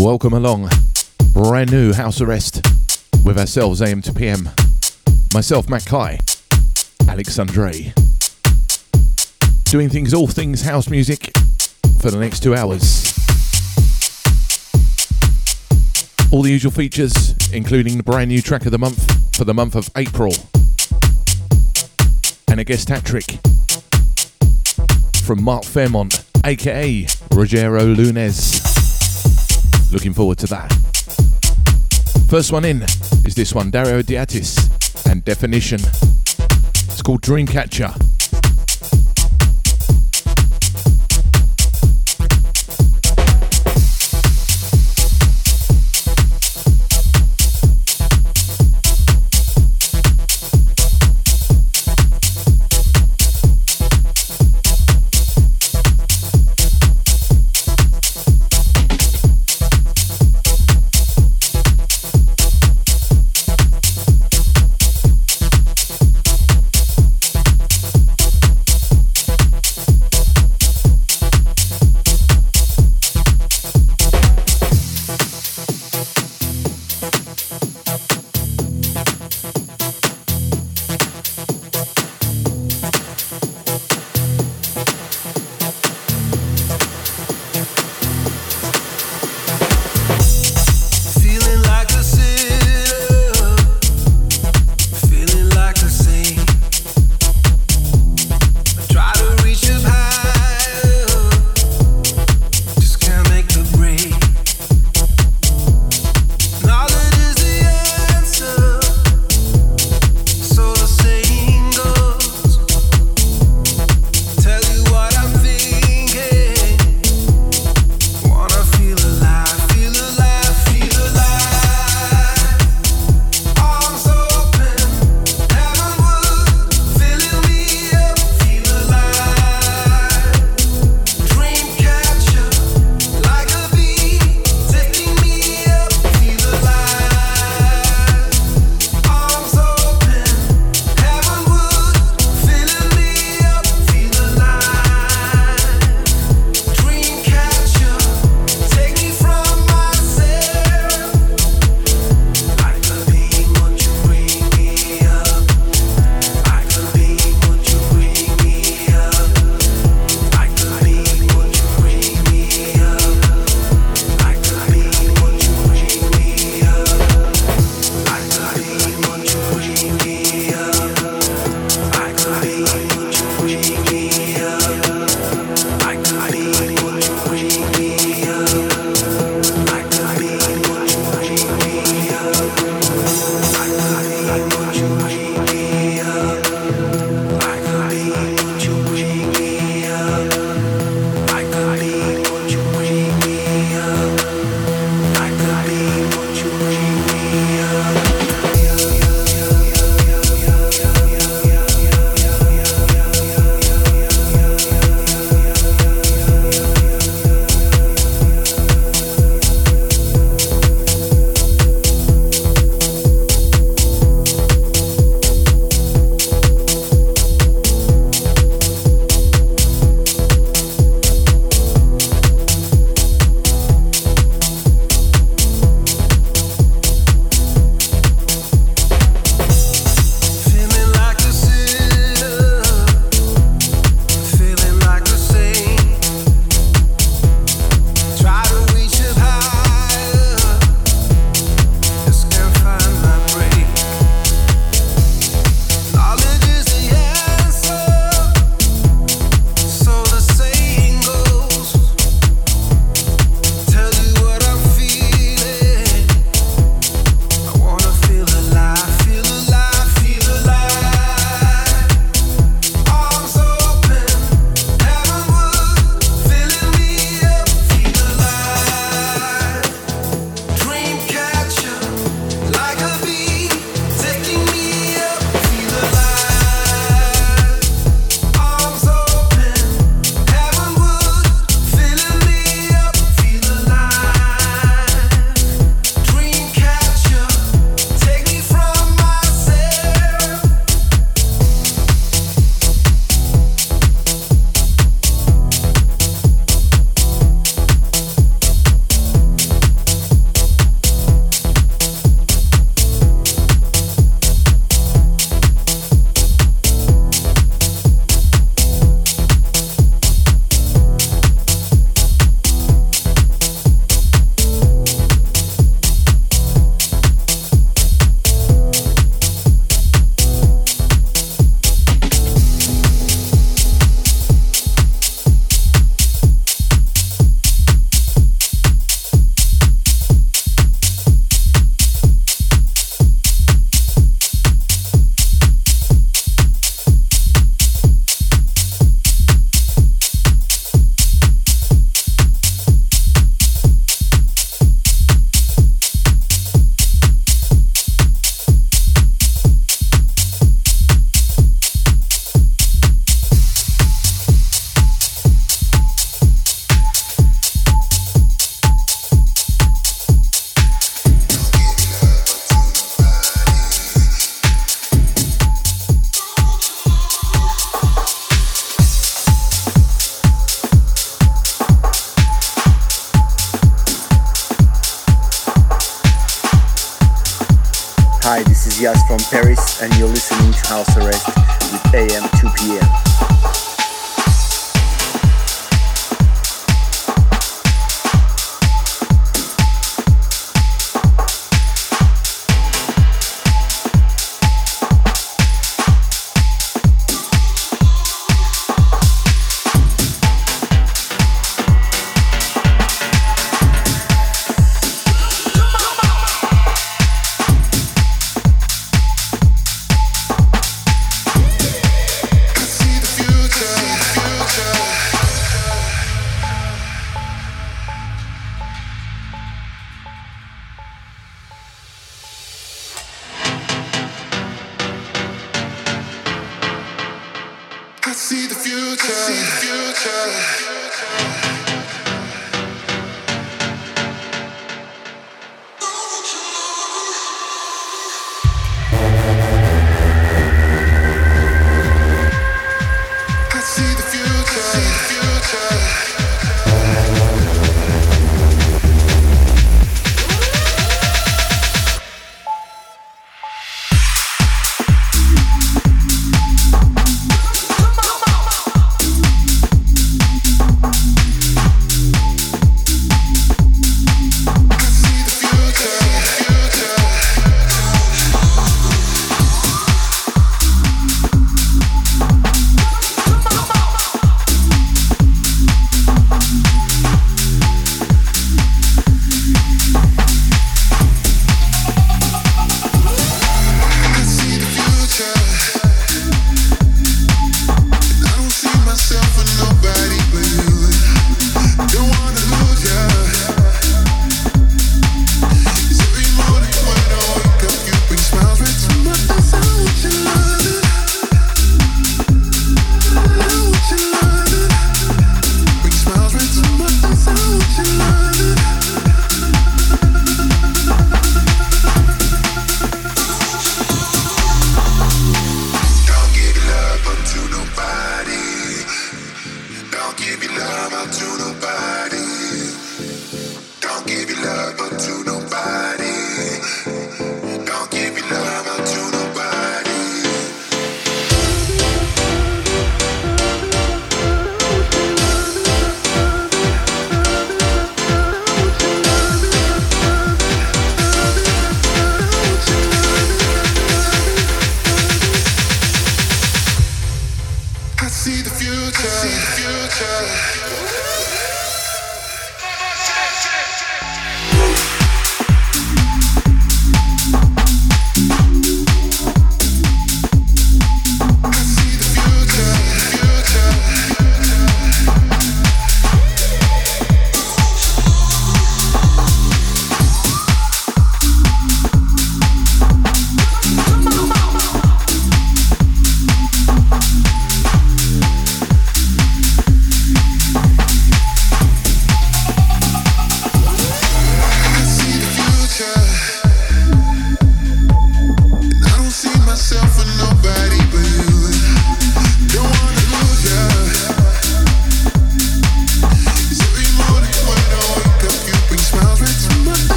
Welcome along. Brand new house arrest with ourselves AM to PM. Myself, Matt Kai, Alexandre. Doing things, all things house music for the next two hours. All the usual features, including the brand new track of the month for the month of April. And a guest hat trick from Mark Fairmont, aka Rogero Lunes. Looking forward to that. First one in is this one, Dario D'Attis and Definition. It's called Dreamcatcher.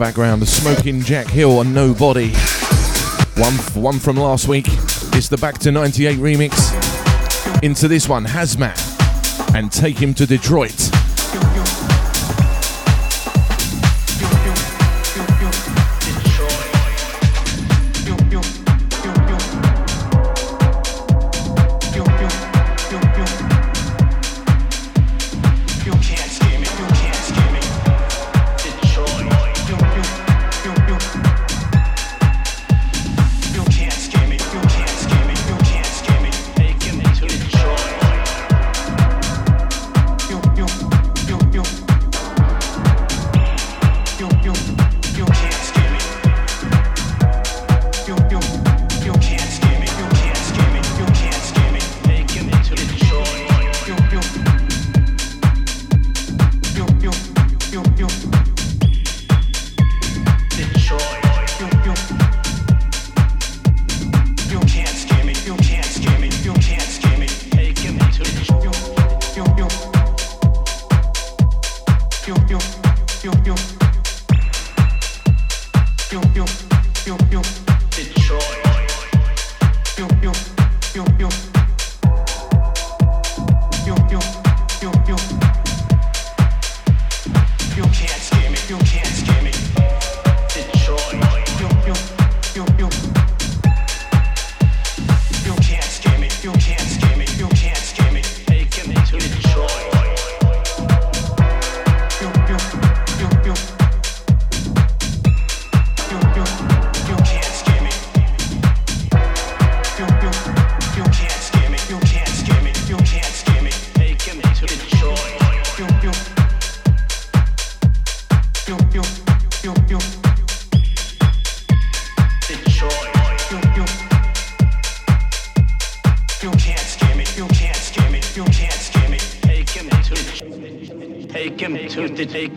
Background, the Smoking Jack Hill on Nobody. One, one from last week. It's the Back to 98 remix. Into this one, Hazmat, and Take Him to Detroit.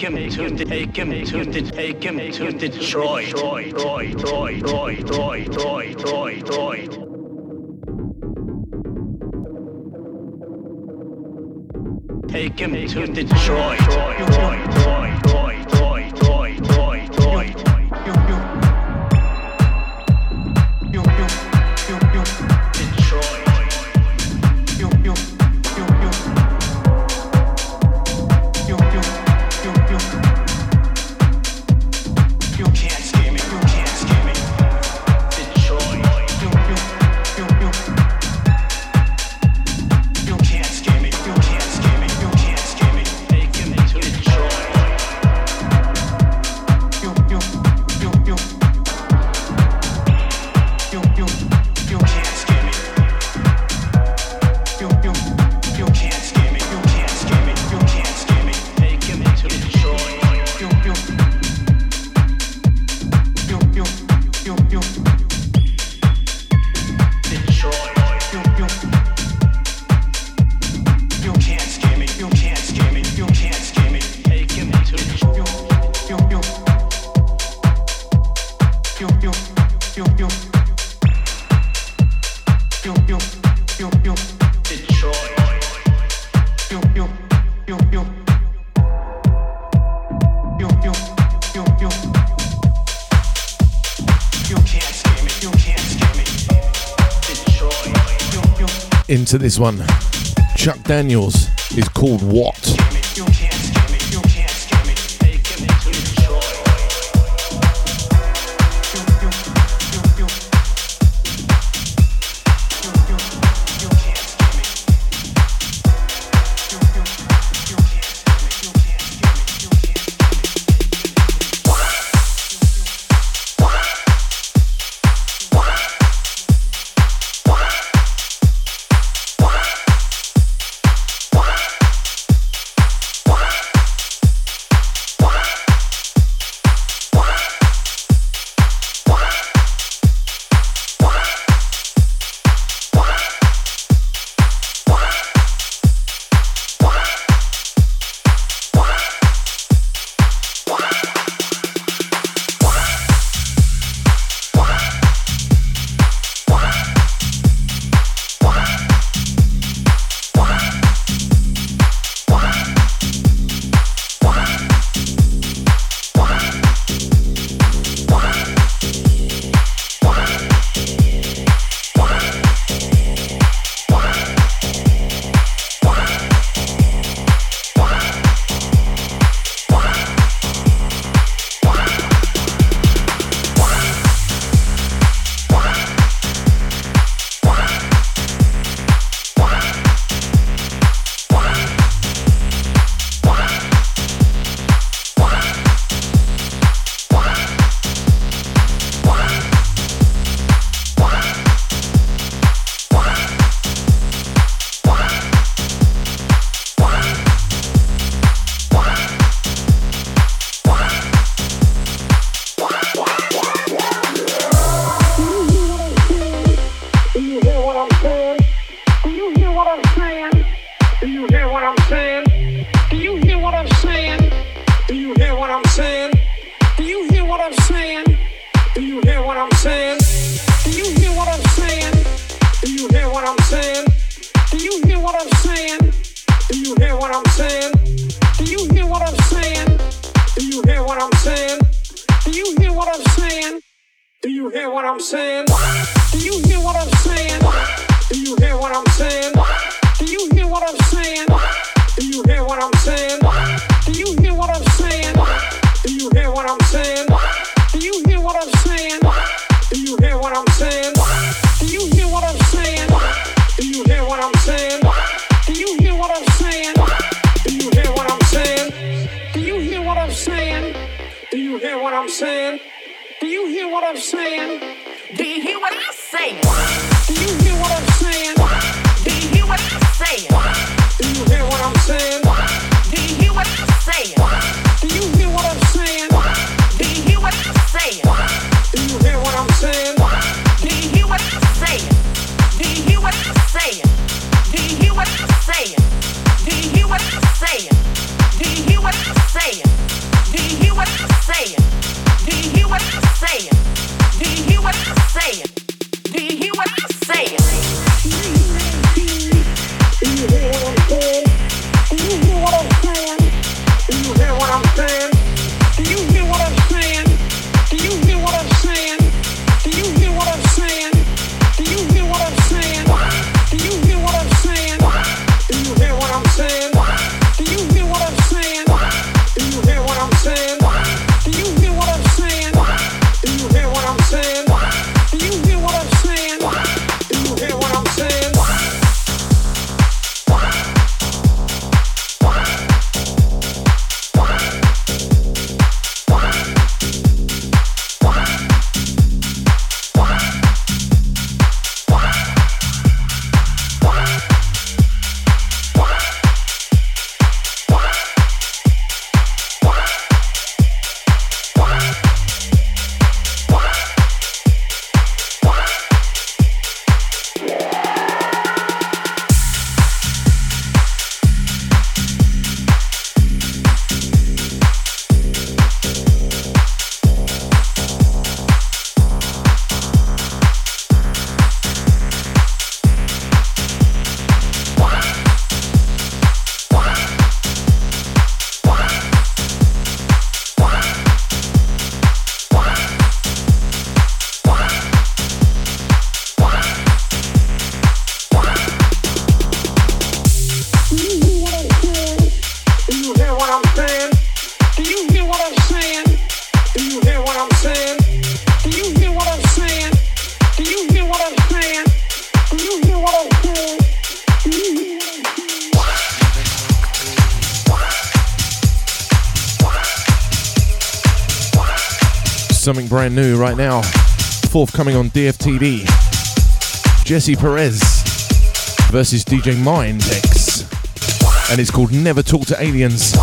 Take him to the take him to Detroit. Detroit, Detroit, Detroit, Detroit, Detroit, Detroit. Take him to. Detroit, Detroit, Detroit, into this one. Chuck Daniels is called What? Forthcoming on DFTD. Jesse Perez versus DJ Mindex. And it's called Never Talk to Aliens.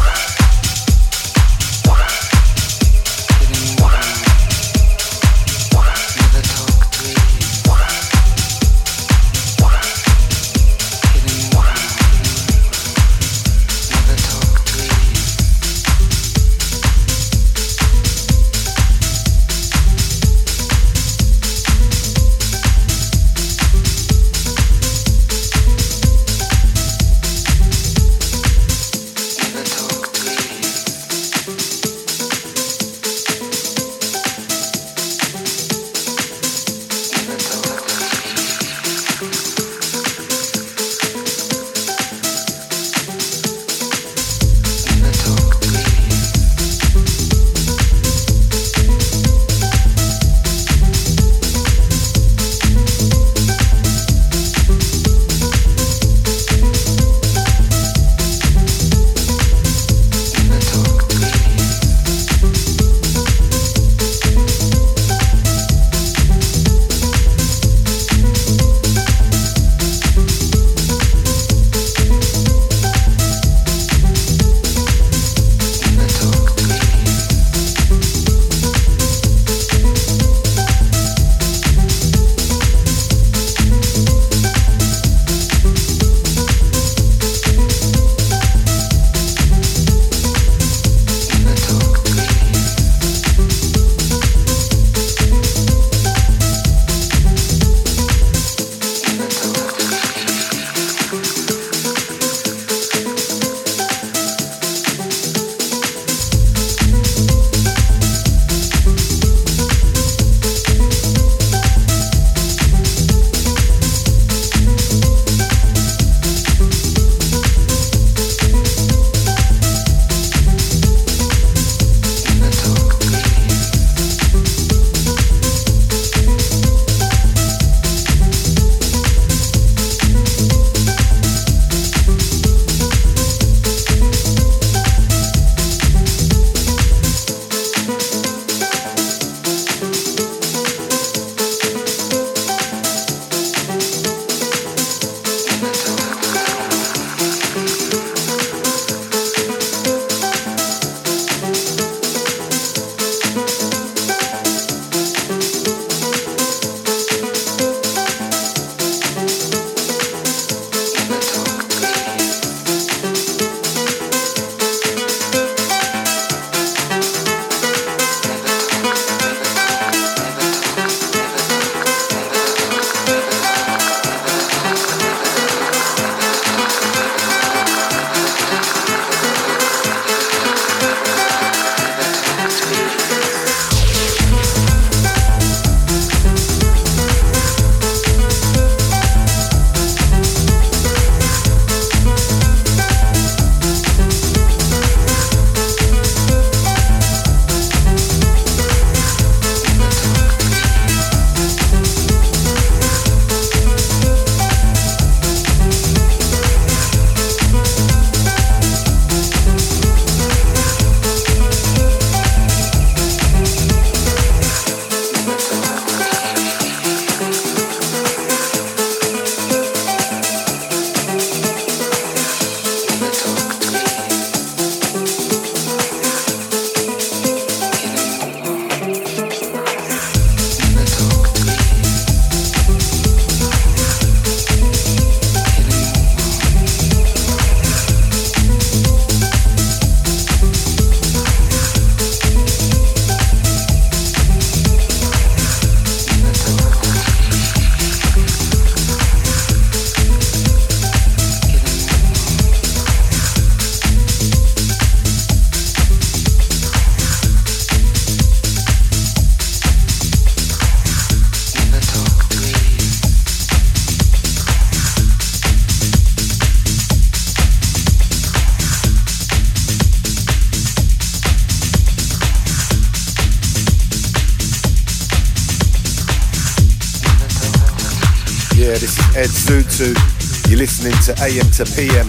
Listening to AM to PM.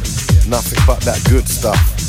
Nothing but that good stuff.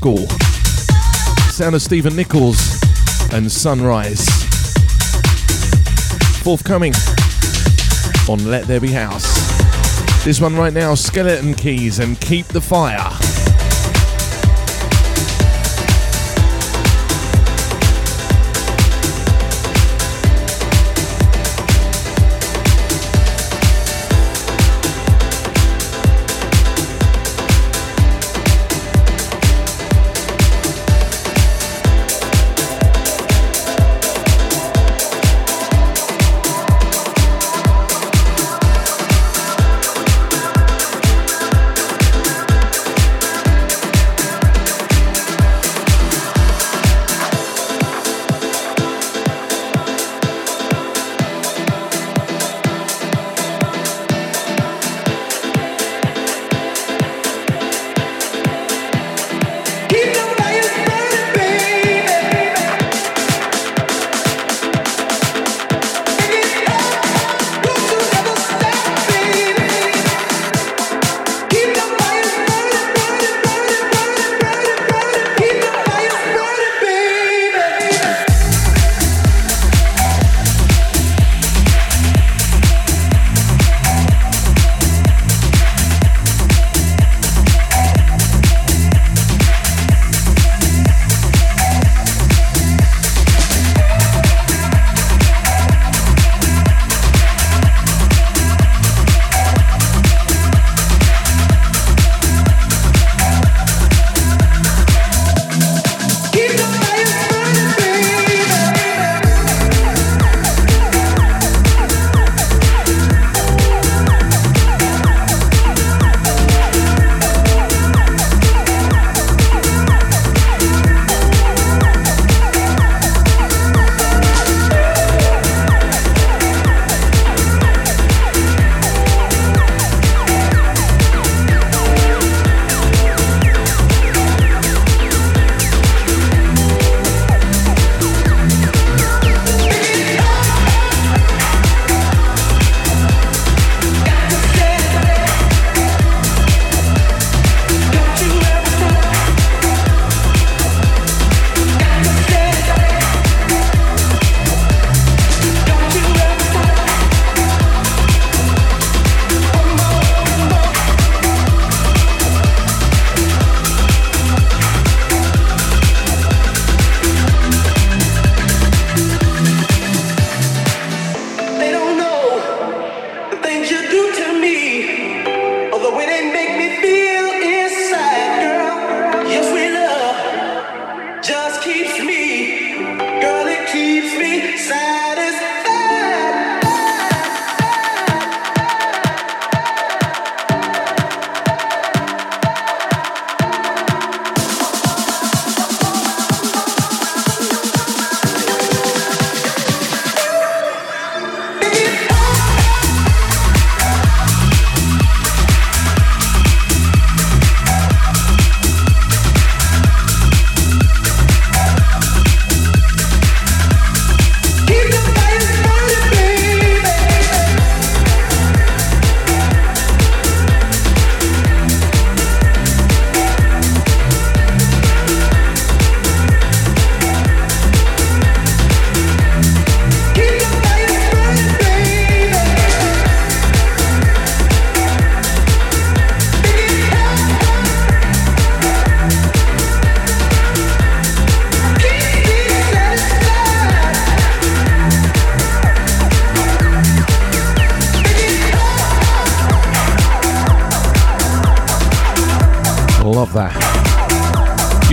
School. sound of Stephen Nichols and Sunrise. Forthcoming on Let There Be House. This one right now, Skeleton Keys and Keep the Fire.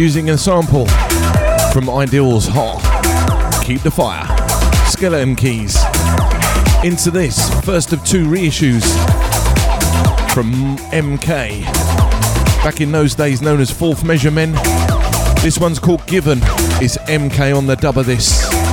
Using a sample from Ideal's Hot. Keep the Fire. Skeleton Keys. Into this, first of two reissues from MK. Back in those days known as Fourth Measure Men. This one's called Given. It's MK on the dub of this.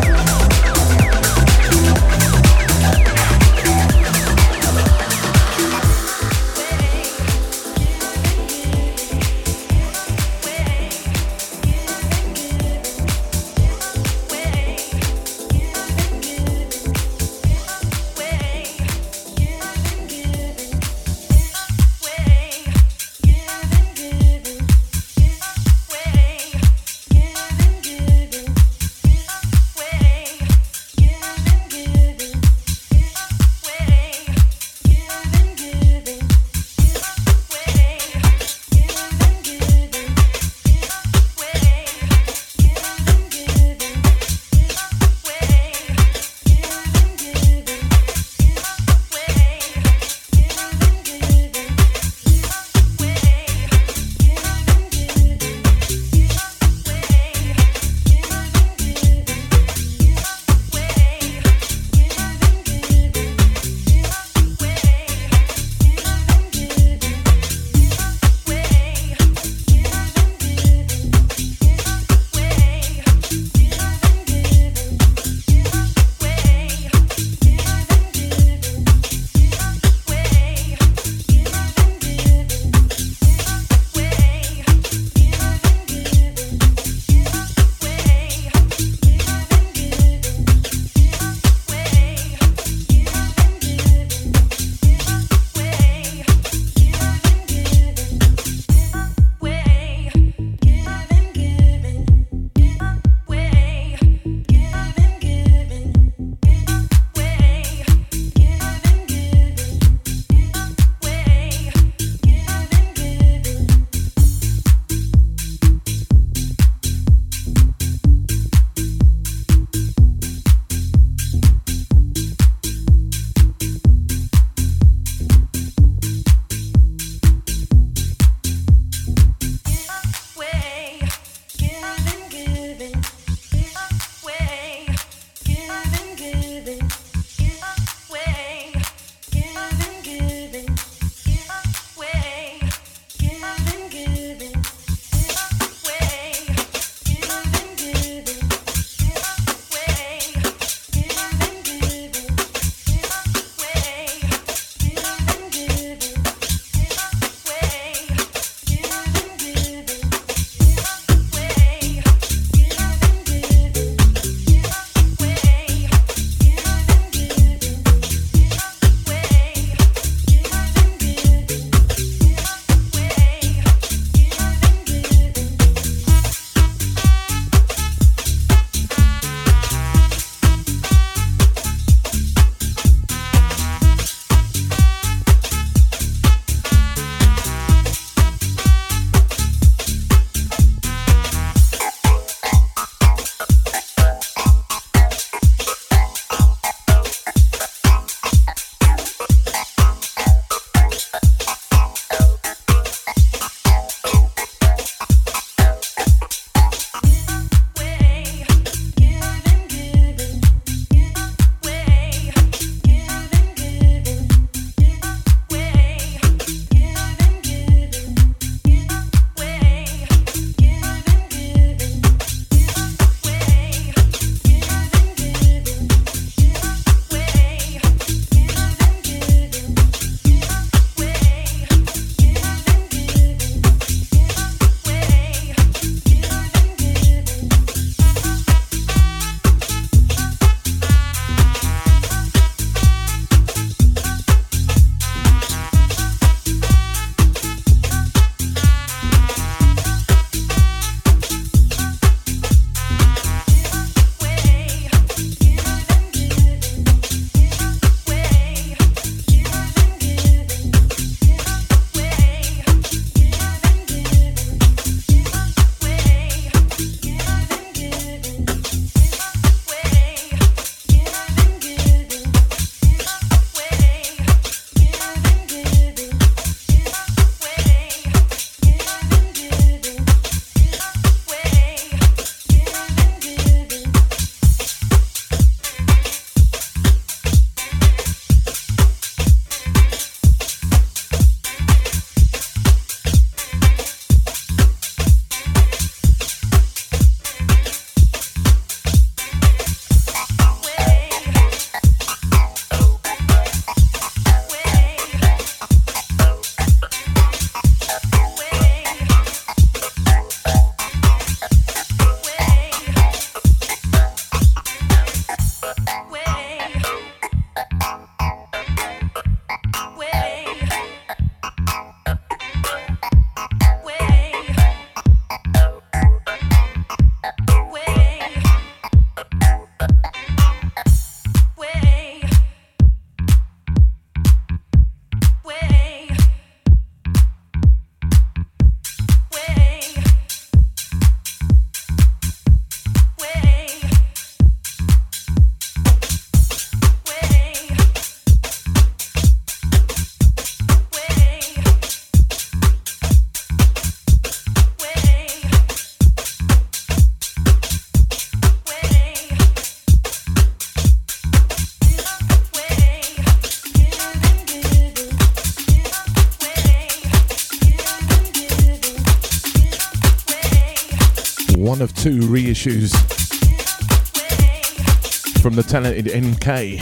From the talented MK,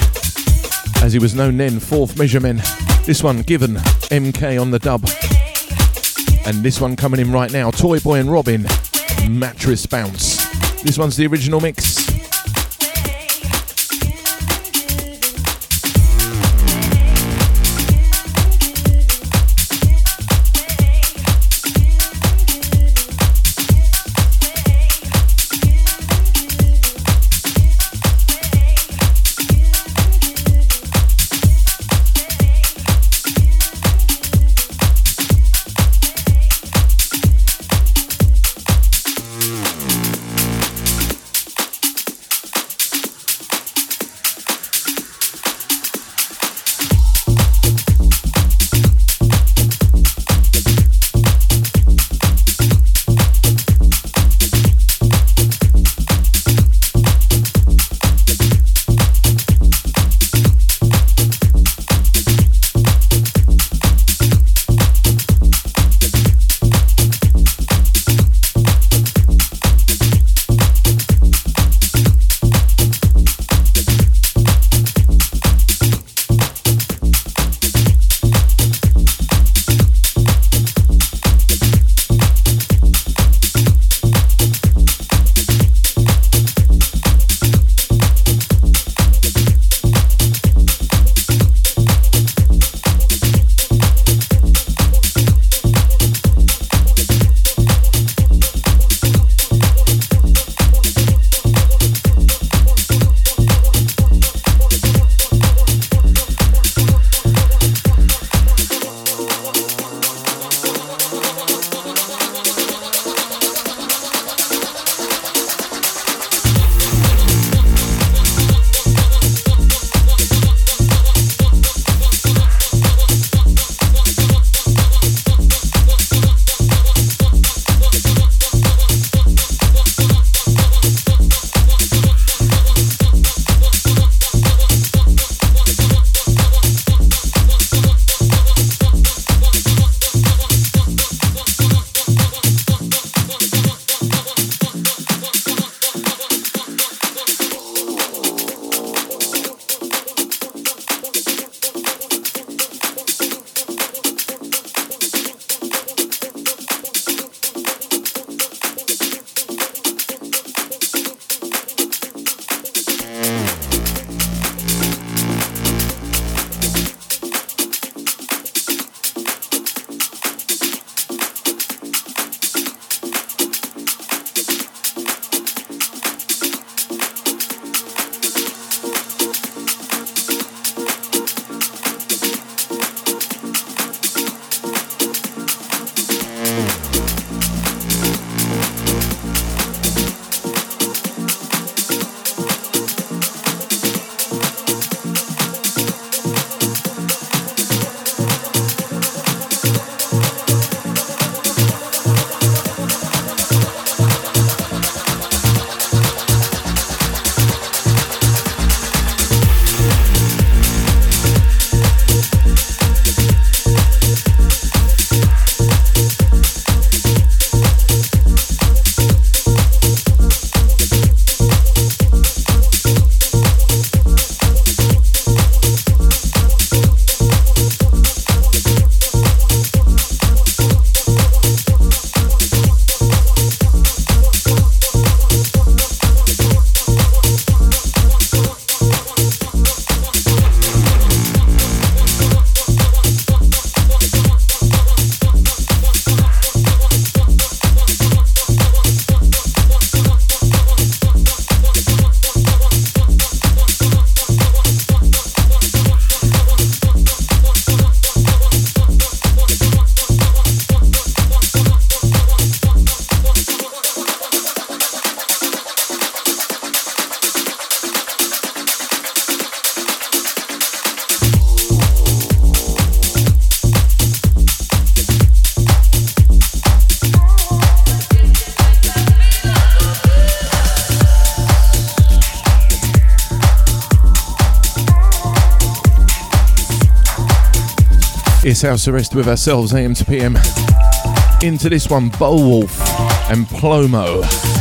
as he was known then, Fourth Measure Men. This one given MK on the dub. And this one coming in right now, Toy Boy and Robin, Mattress Bounce. This one's the original mix. House arrest with ourselves, AM to PM. Into this one, Wolf and Plomo.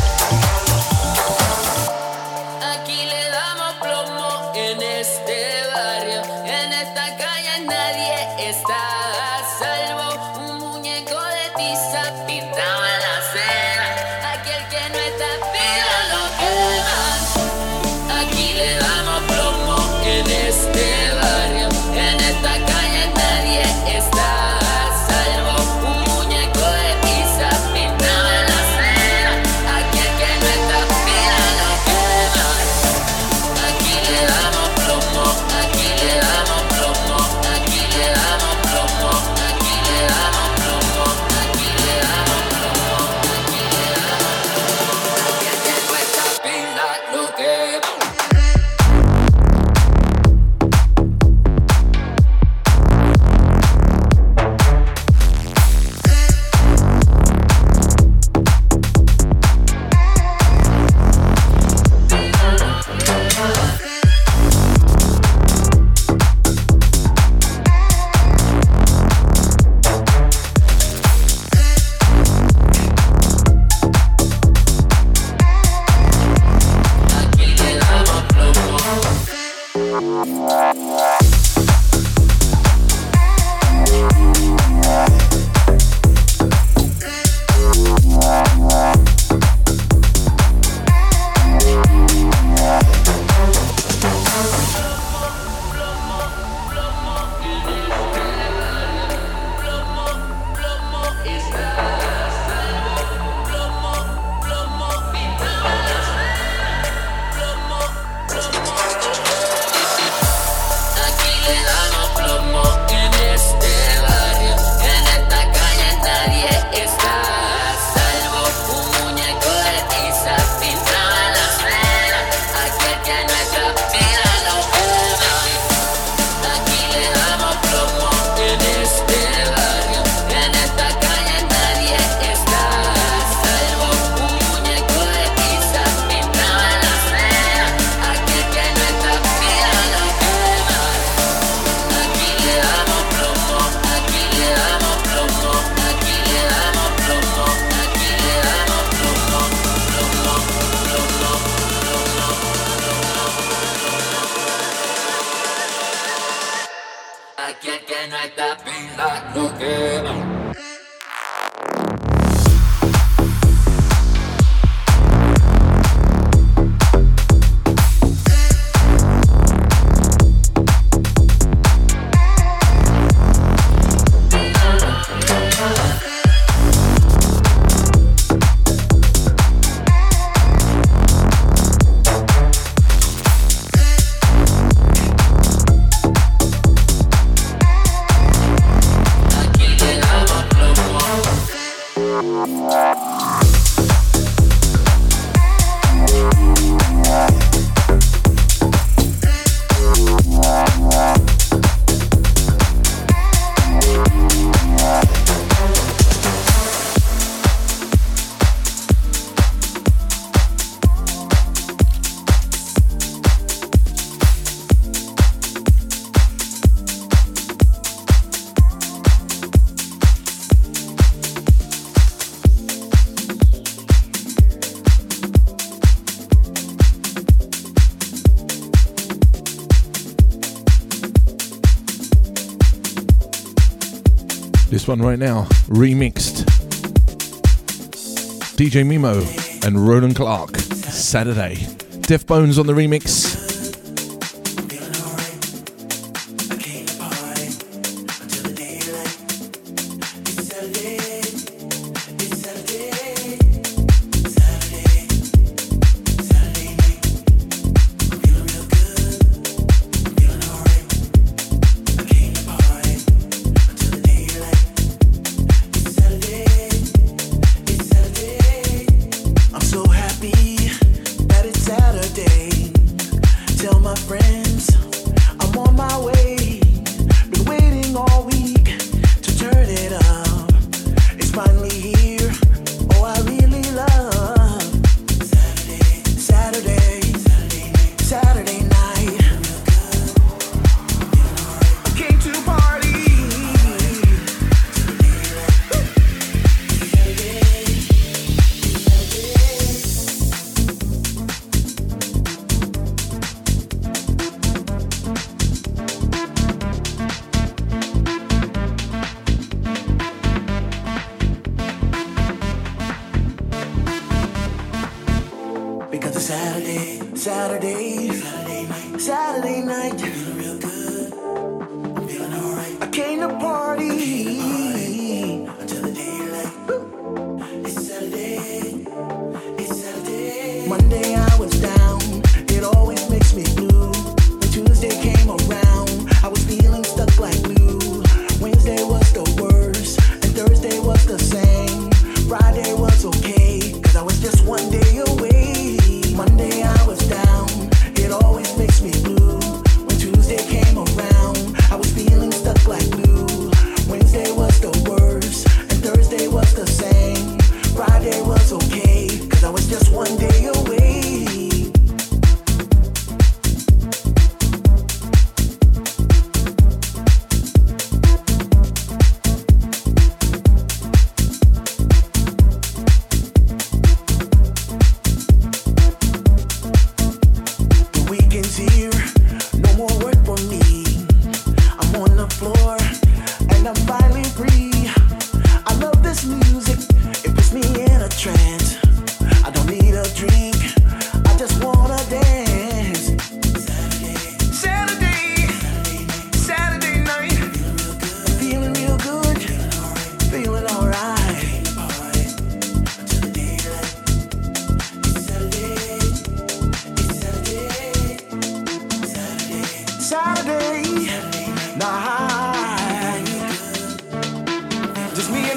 One right now, remixed. DJ Mimo and Roland Clark, Saturday. Def Bones on the remix.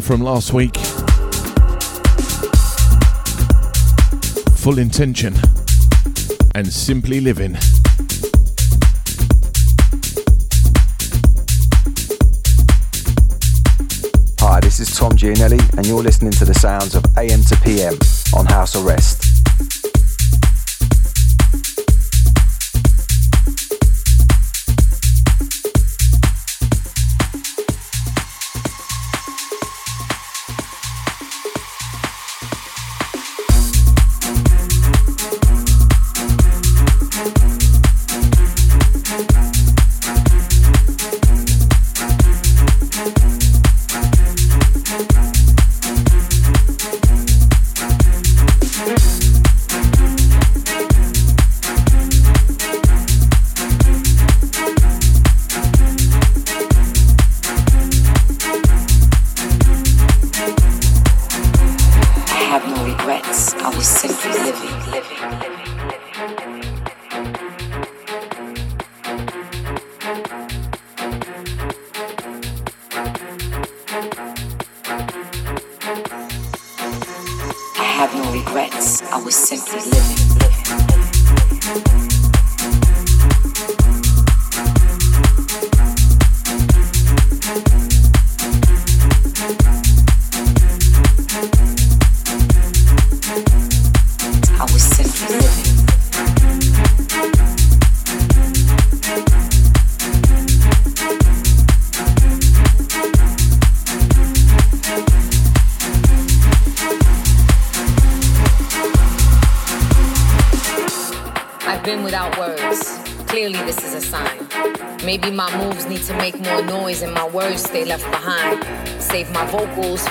from last week. Full intention and simply living. Hi, this is Tom Gianelli, and you're listening to the sounds of AM to PM on House Arrest.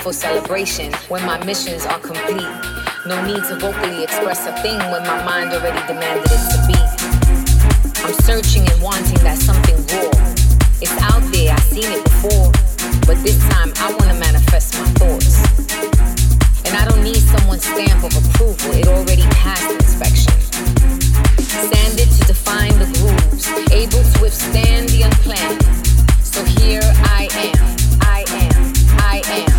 For celebration when my missions are complete. No need to vocally express a thing when my mind already demanded it to be. I'm searching and wanting that something raw. It's out there, I've seen it before. But this time I wanna manifest my thoughts. And I don't need someone's stamp of approval, it already passed inspection sanded to define the grooves, able to withstand the unplanned. So here I am, I am, I am.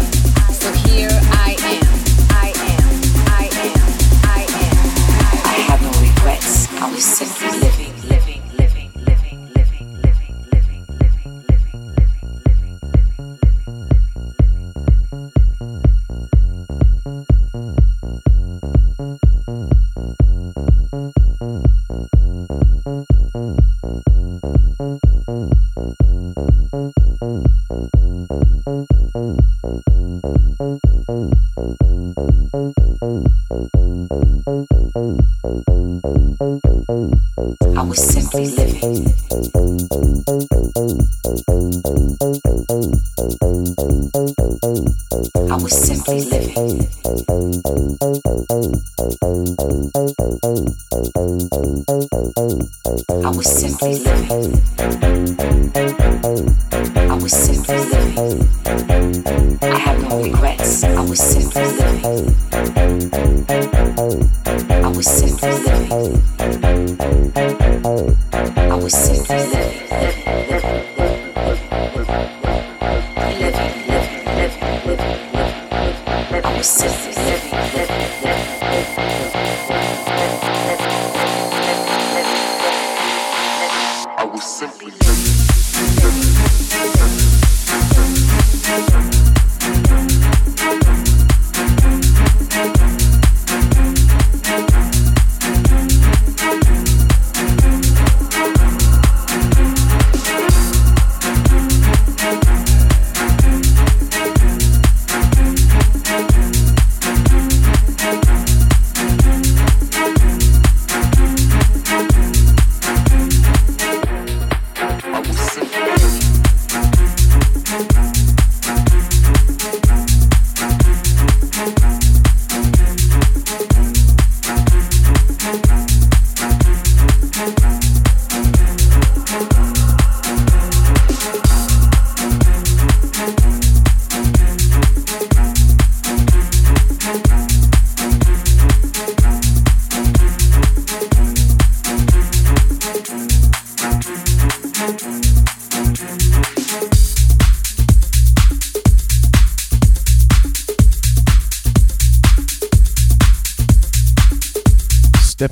So here I am, I am, I am, I am. I, have no regrets. I was simply living.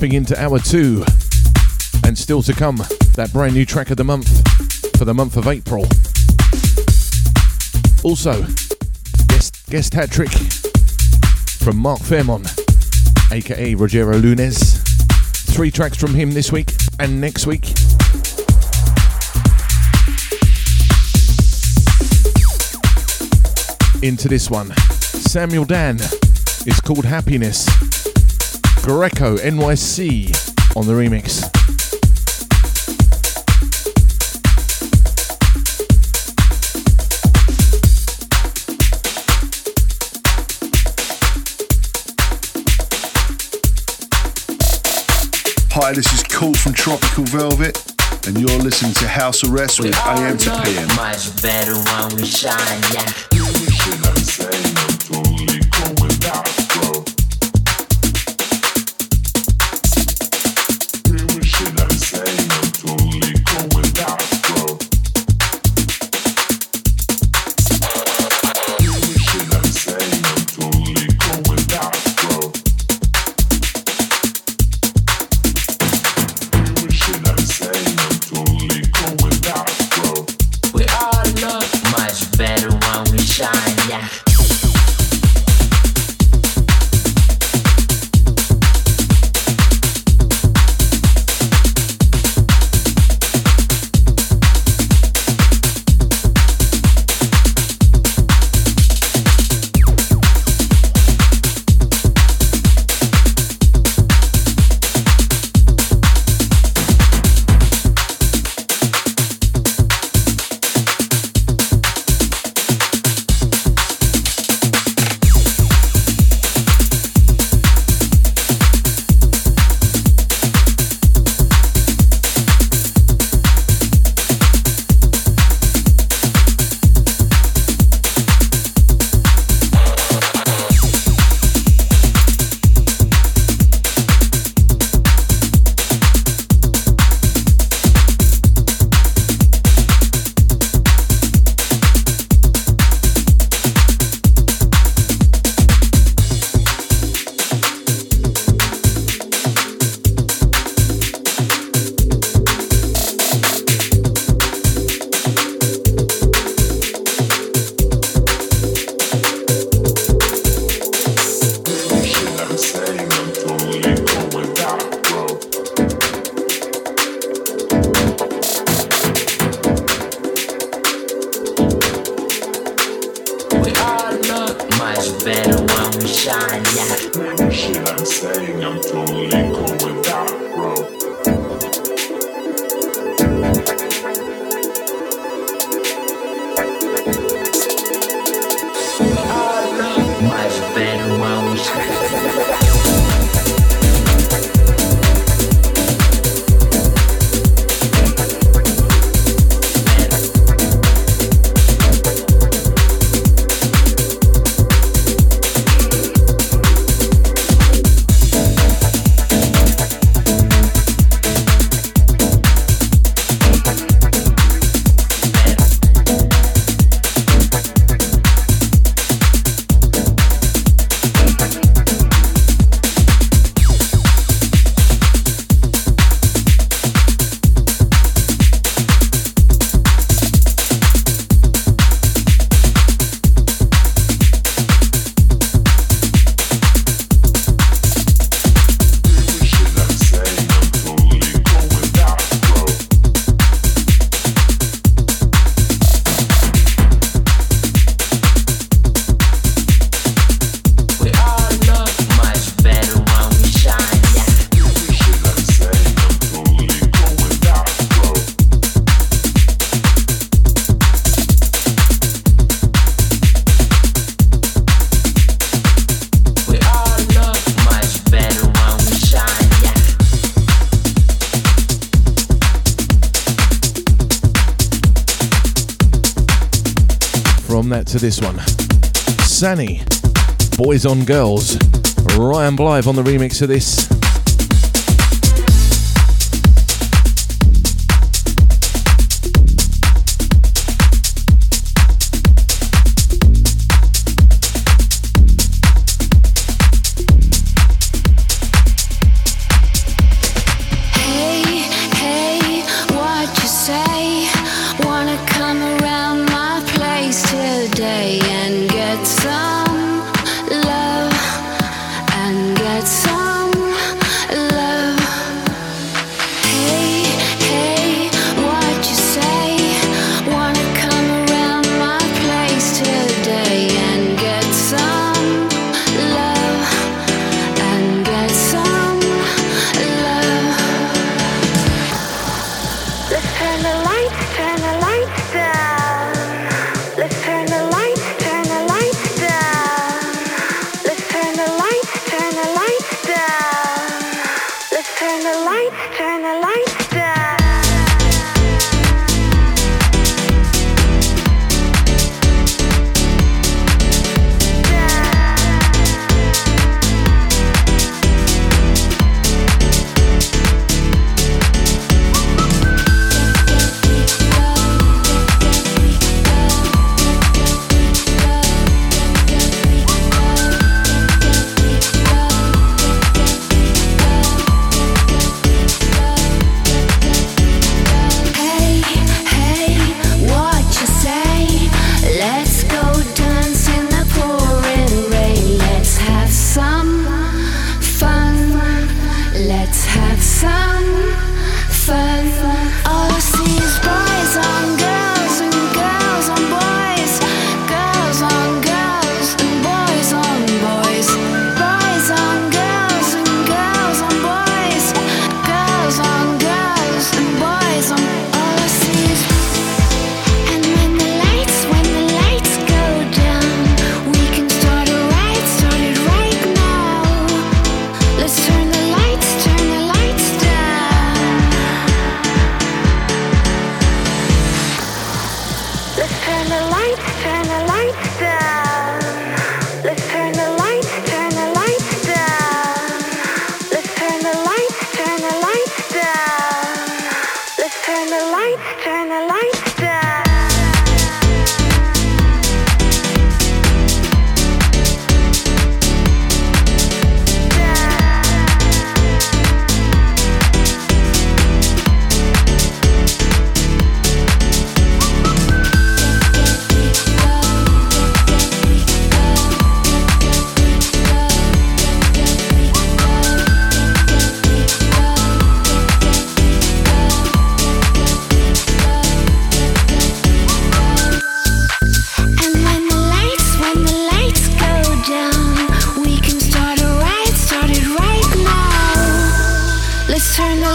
Stepping into hour two. And still to come, that brand new track of the month for the month of April. Also, guest, guest hat trick from Mark Fairmont, aka Rogero Lunes. Three tracks from him this week and next week. Into this one, Samuel Dan. It's called Happiness. Greco NYC on the remix. Hi, this is Cool from Tropical Velvet, and you're listening to House Arrest with AM to PM. Much better when we shine, yeah. To this one. Sani, Boys on Girls. Ryan Blyth on the remix of this.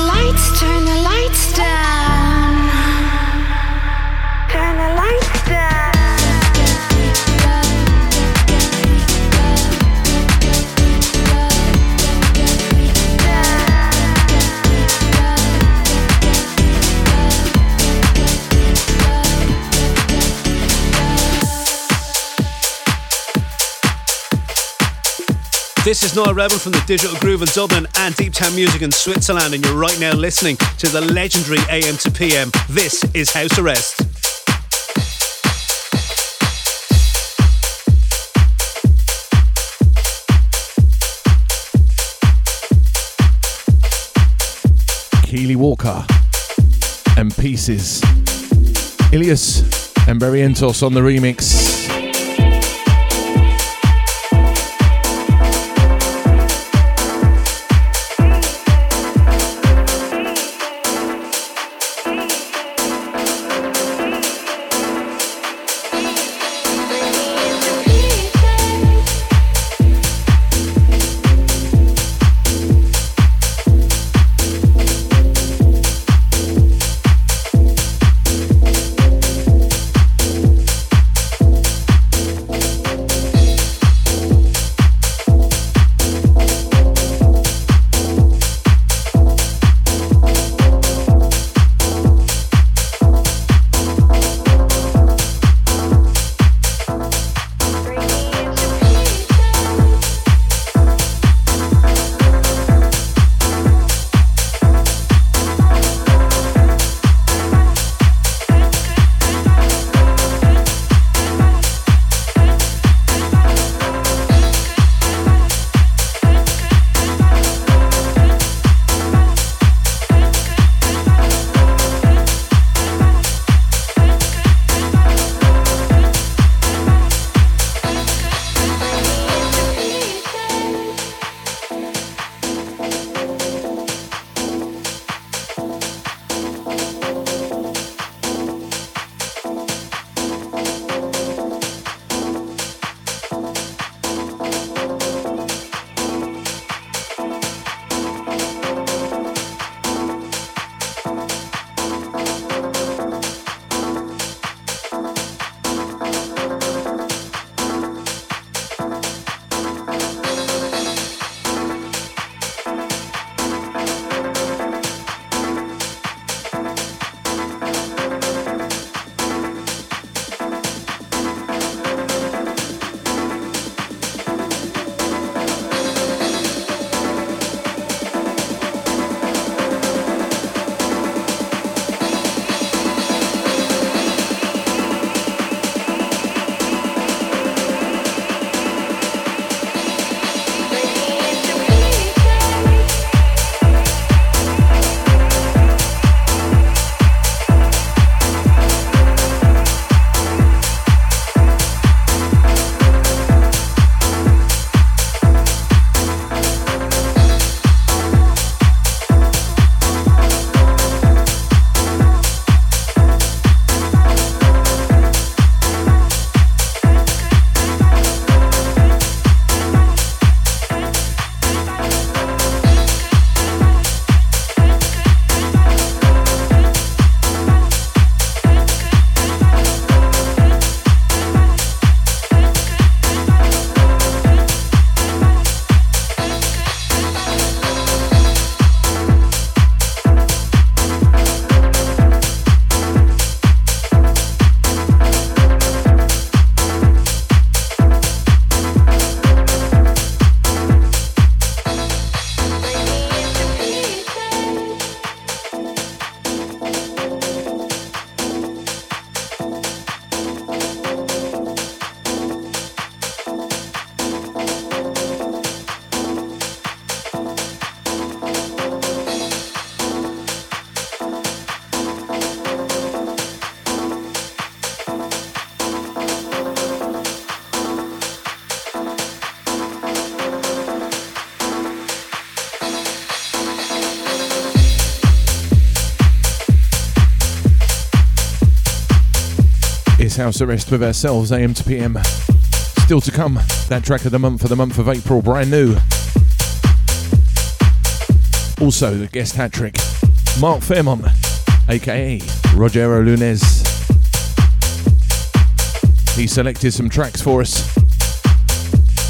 lights, turn the lights down. This is Noah Rebel from the Digital Groove in Dublin and Deep Town Music in Switzerland, and you're right now listening to the legendary AM to PM. This is House Arrest. Keely Walker and Pieces. Ilias and Barrientos on the remix. House arrest with ourselves, AM to PM. Still to come, that track of the month for the month of April, brand new. Also, the guest hat trick, Mark Fairmont, aka Rogero Lunes. He selected some tracks for us.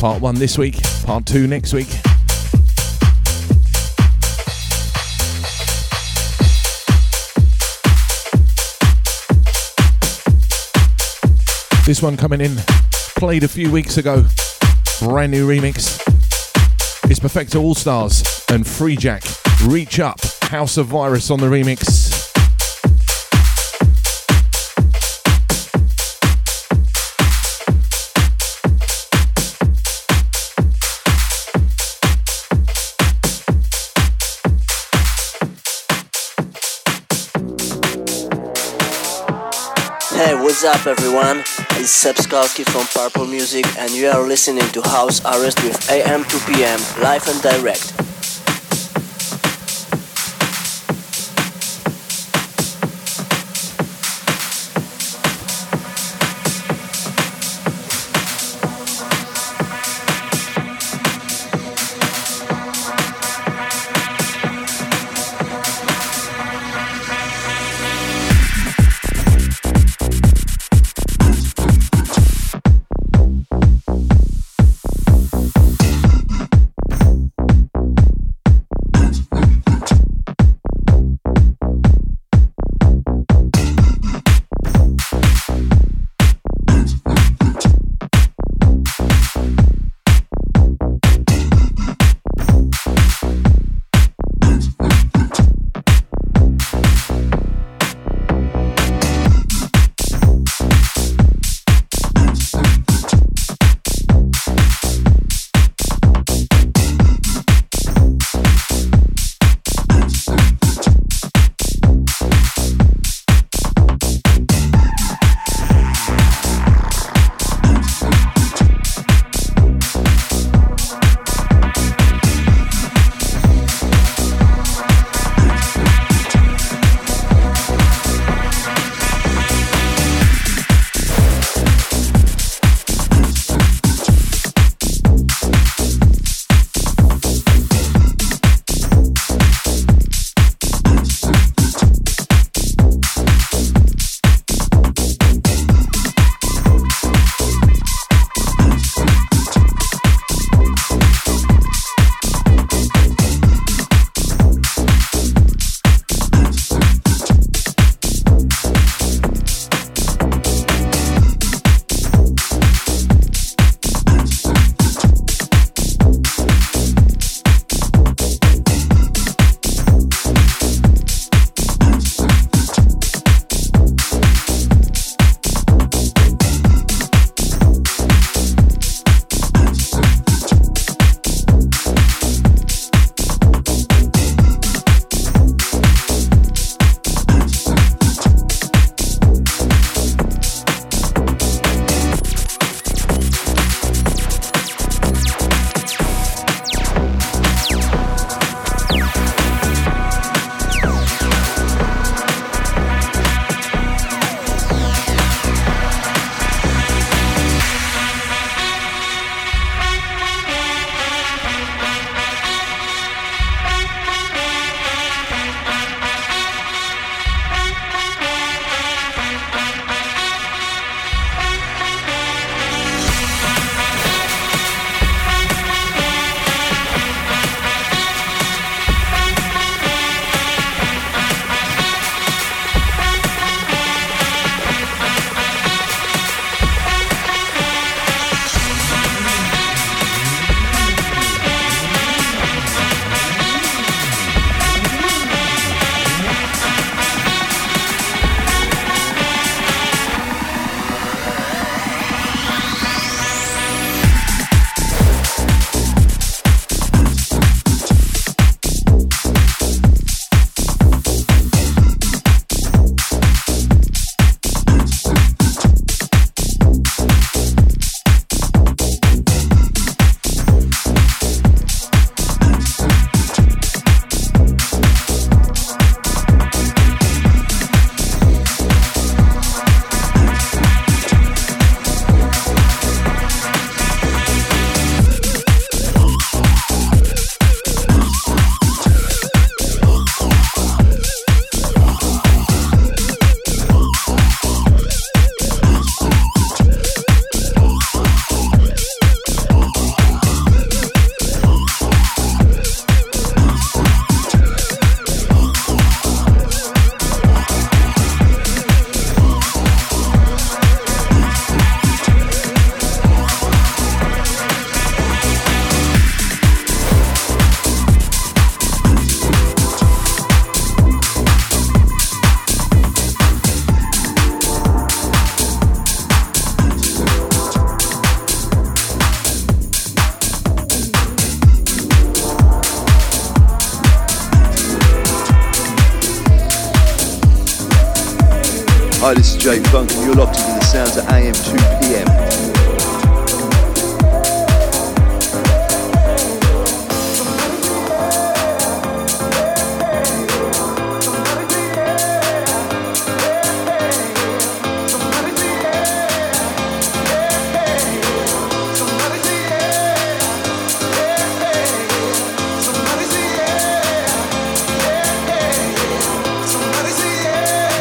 Part one this week, part two next week. This one coming in, played a few weeks ago. Brand new remix. It's Perfecto Allstarz and Free Jack. Reach Up, House of Virus on the remix. Up everyone? It's Seb Skalski from Purple Music and you are listening to House Arrest with AM 2 PM, live and direct.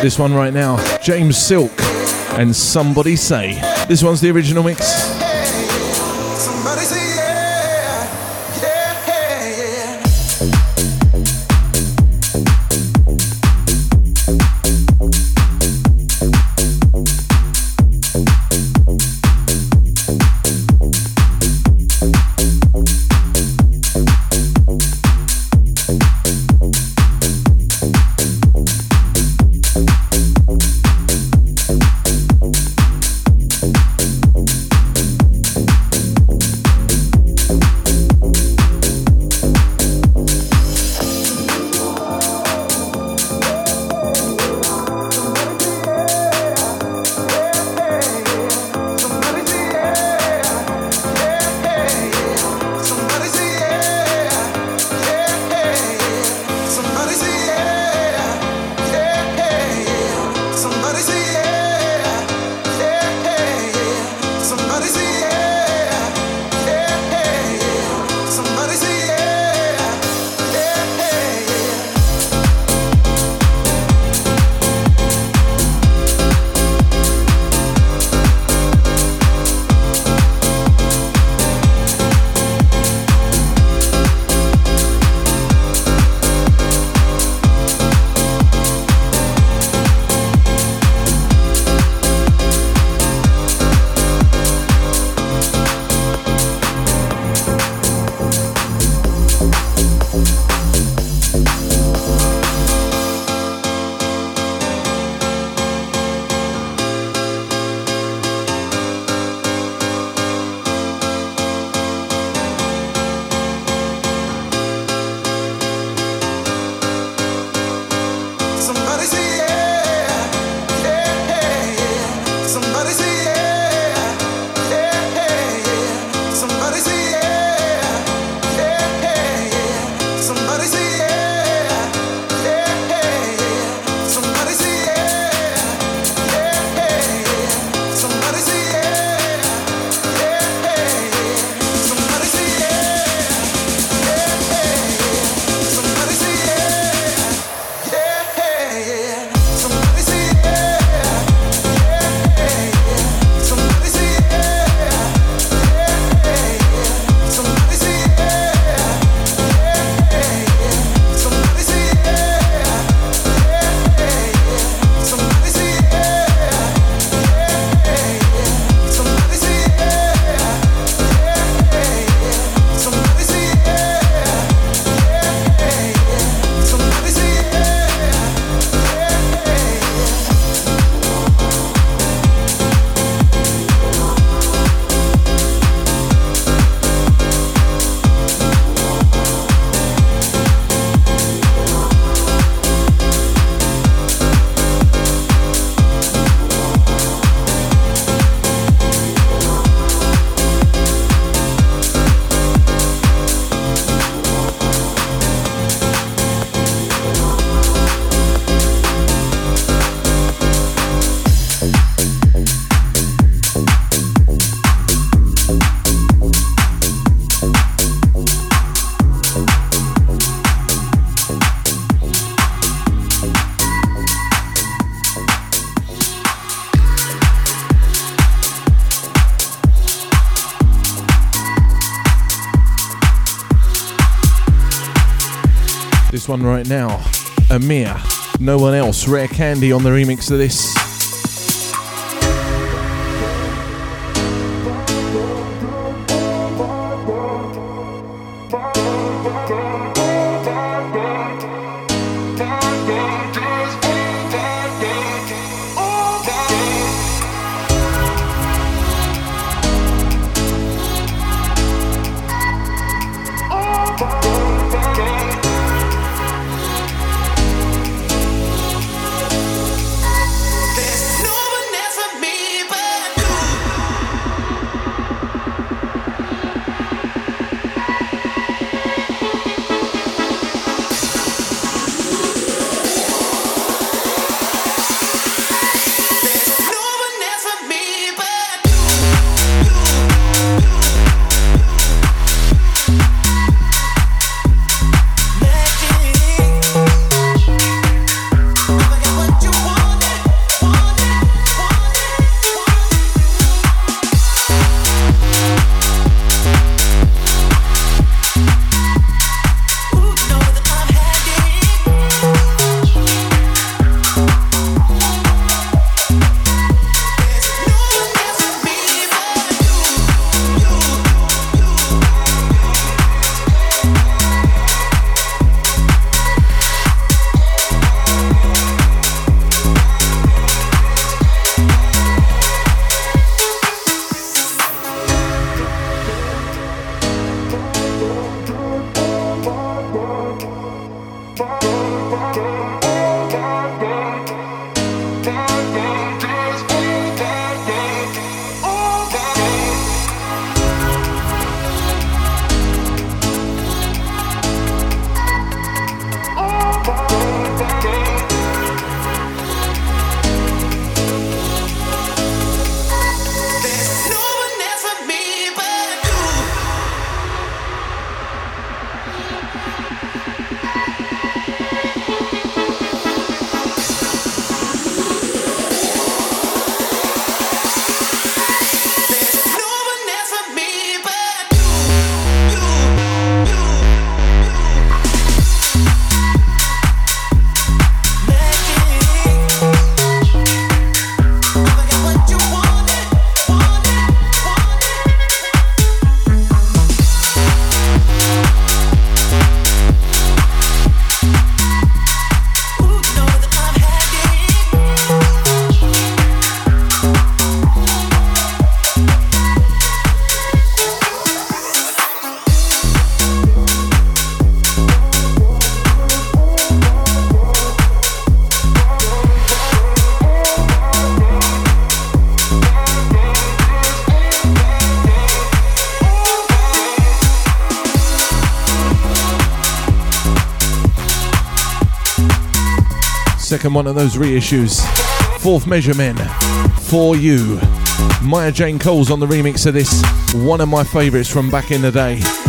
This one right now, James Silk and Somebody Say. This one's the original mix. One right now. Amir, no one else. Rare Candy on the remix of this. One of those reissues. Fourth Measure Men for you. Maya Jane Coles on the remix of this. One of my favourites from back in the day.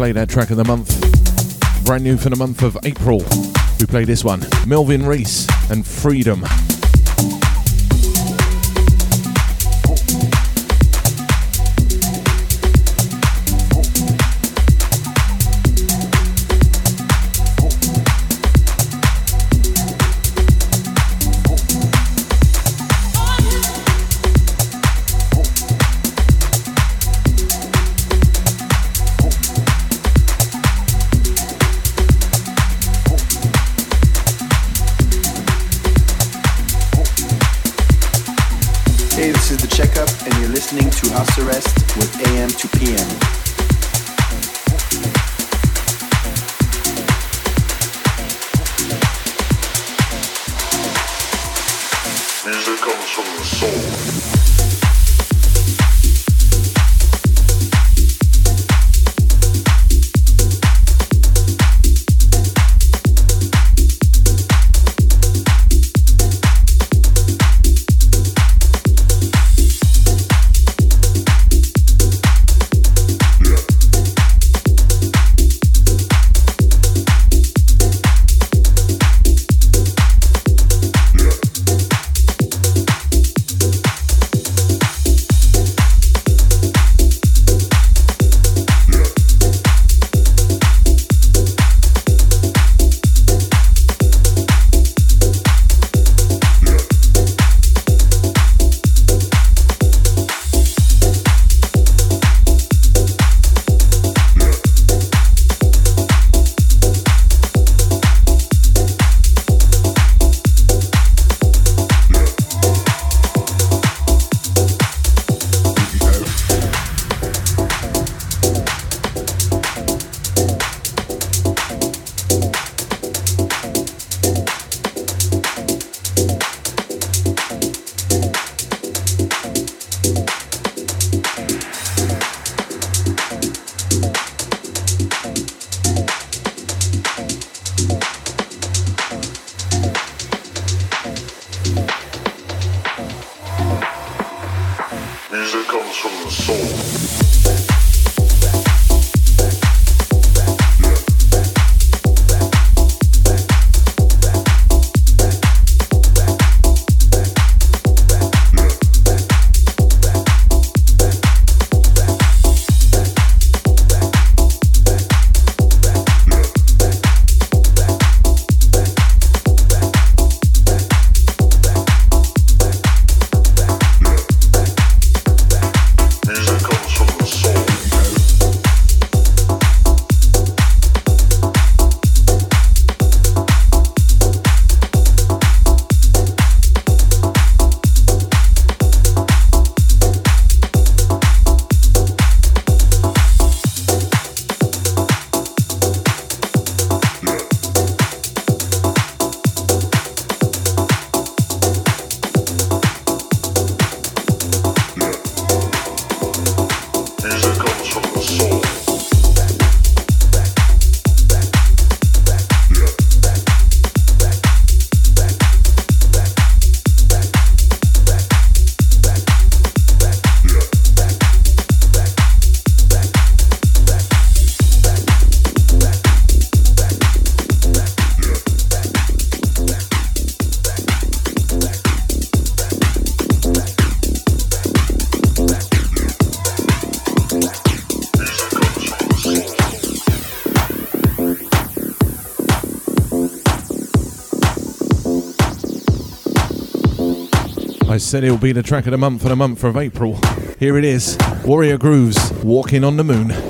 Played our track of the month. Brand new for the month of April. We play this one Melvin Reese and Freedom. Said it'll be the track of the month for the month of April. Here it is Warrior Grooves, Walking on the Moon.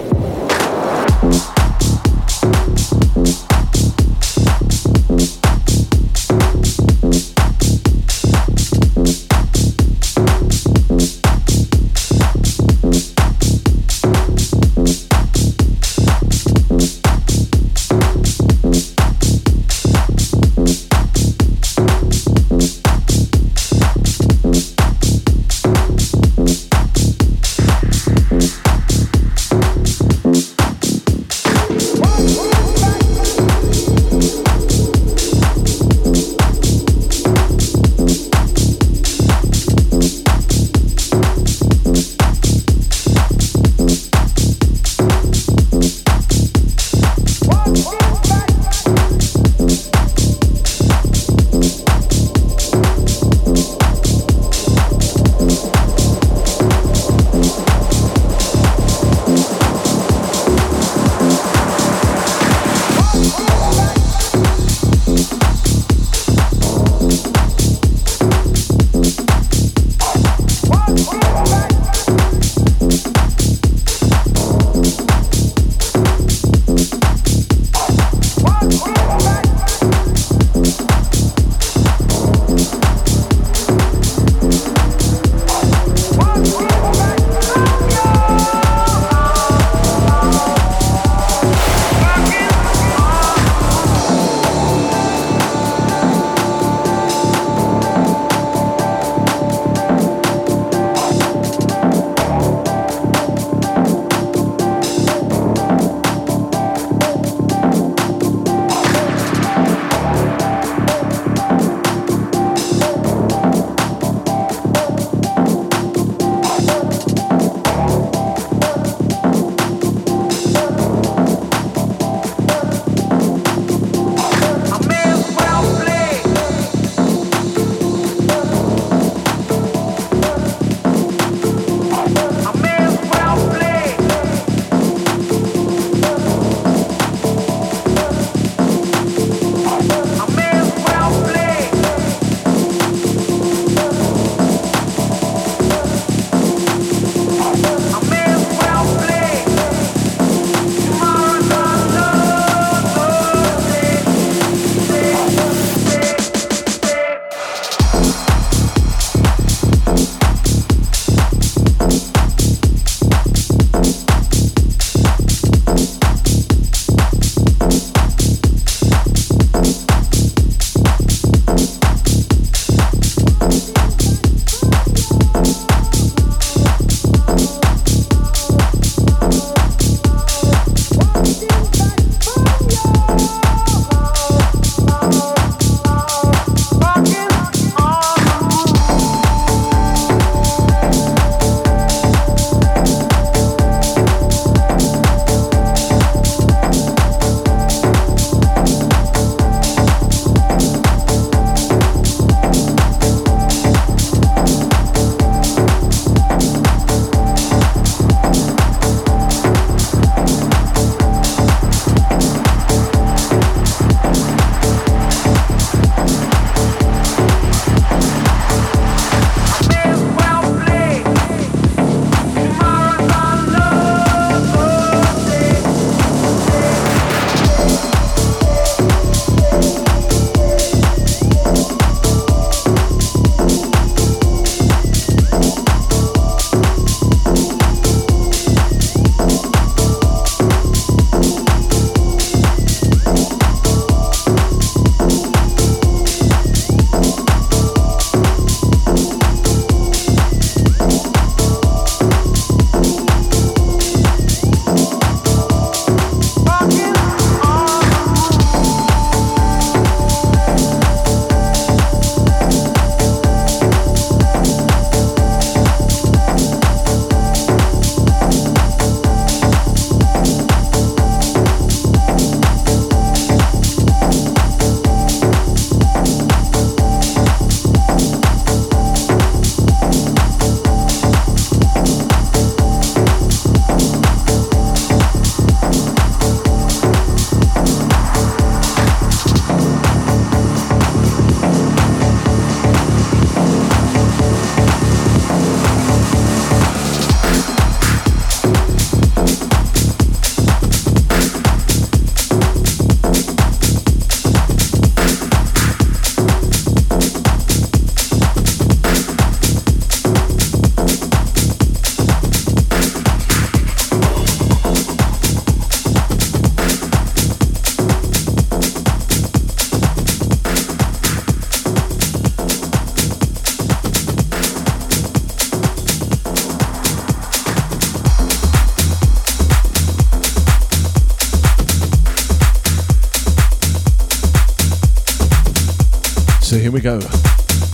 Here we go.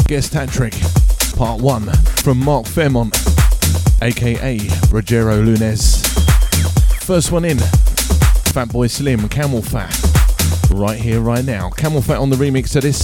Guest hat trick, part one from Mark Fairmont, aka Rogero Lunes. First one in, Fatboy Slim, CamelPhat. Right here, right now. CamelPhat on the remix of this.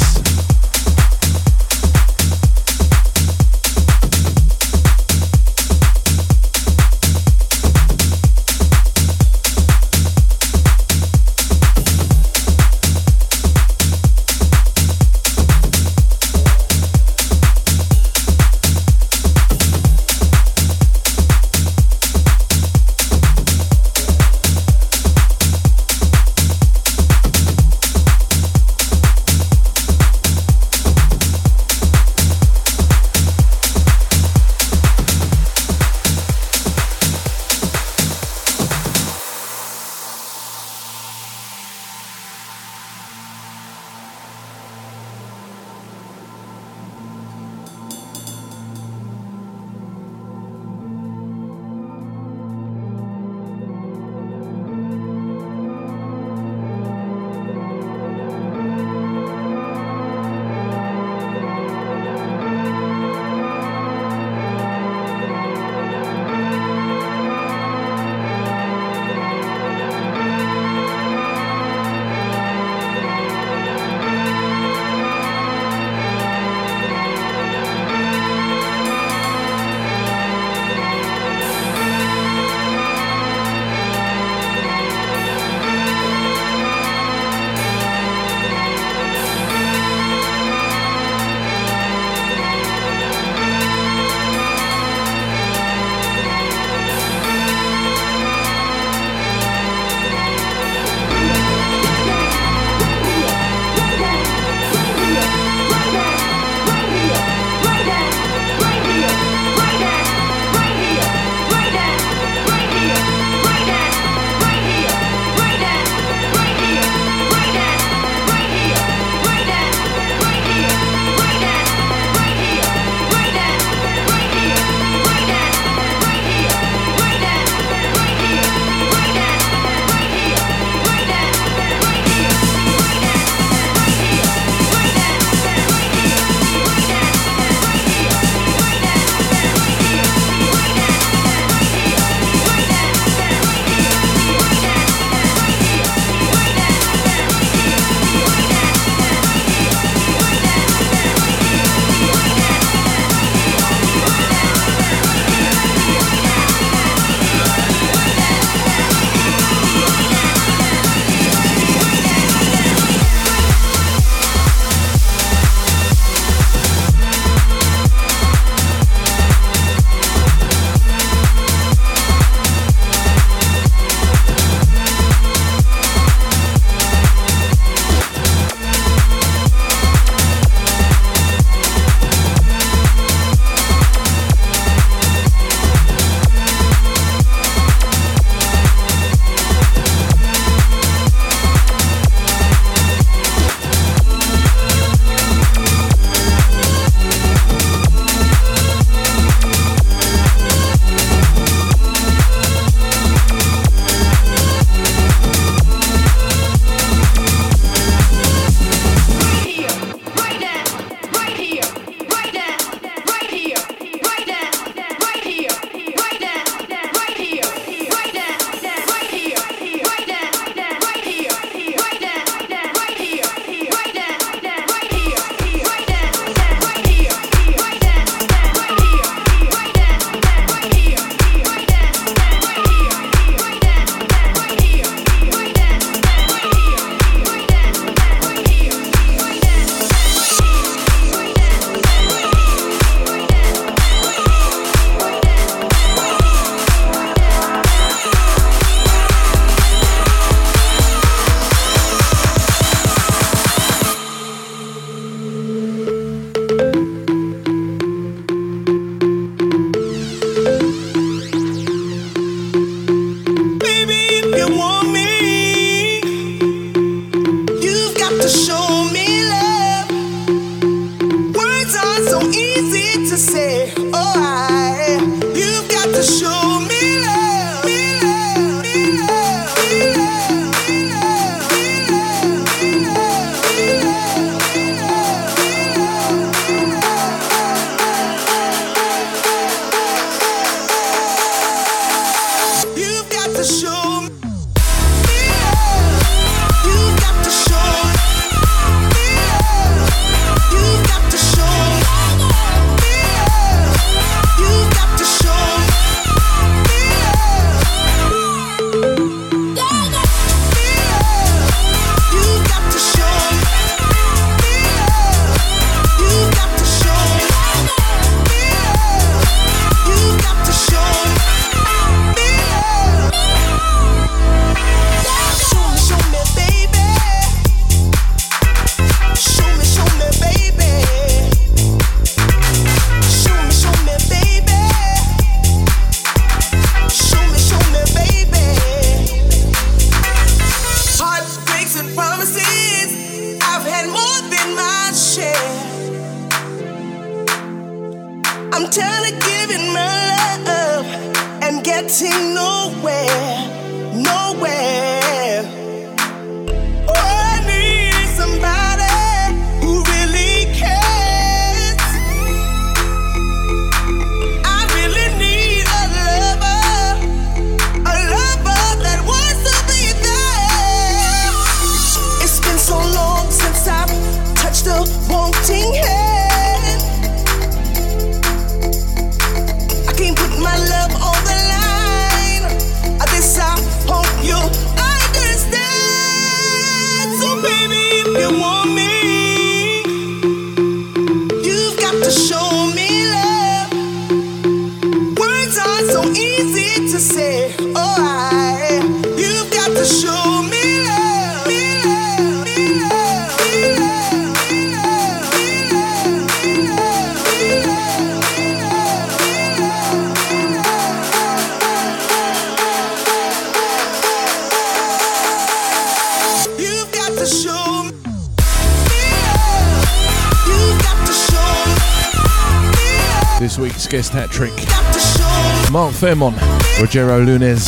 Rogero Lunes.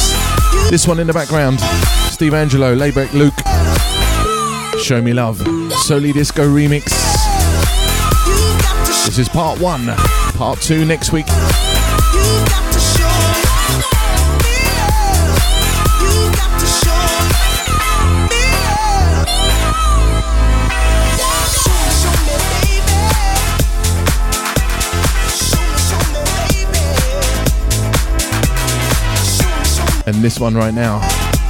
This one in the background, Steve Angello, Laidback Luke. Show Me Love, Soli Disco remix. This is part one. Part two next week. And this one right now,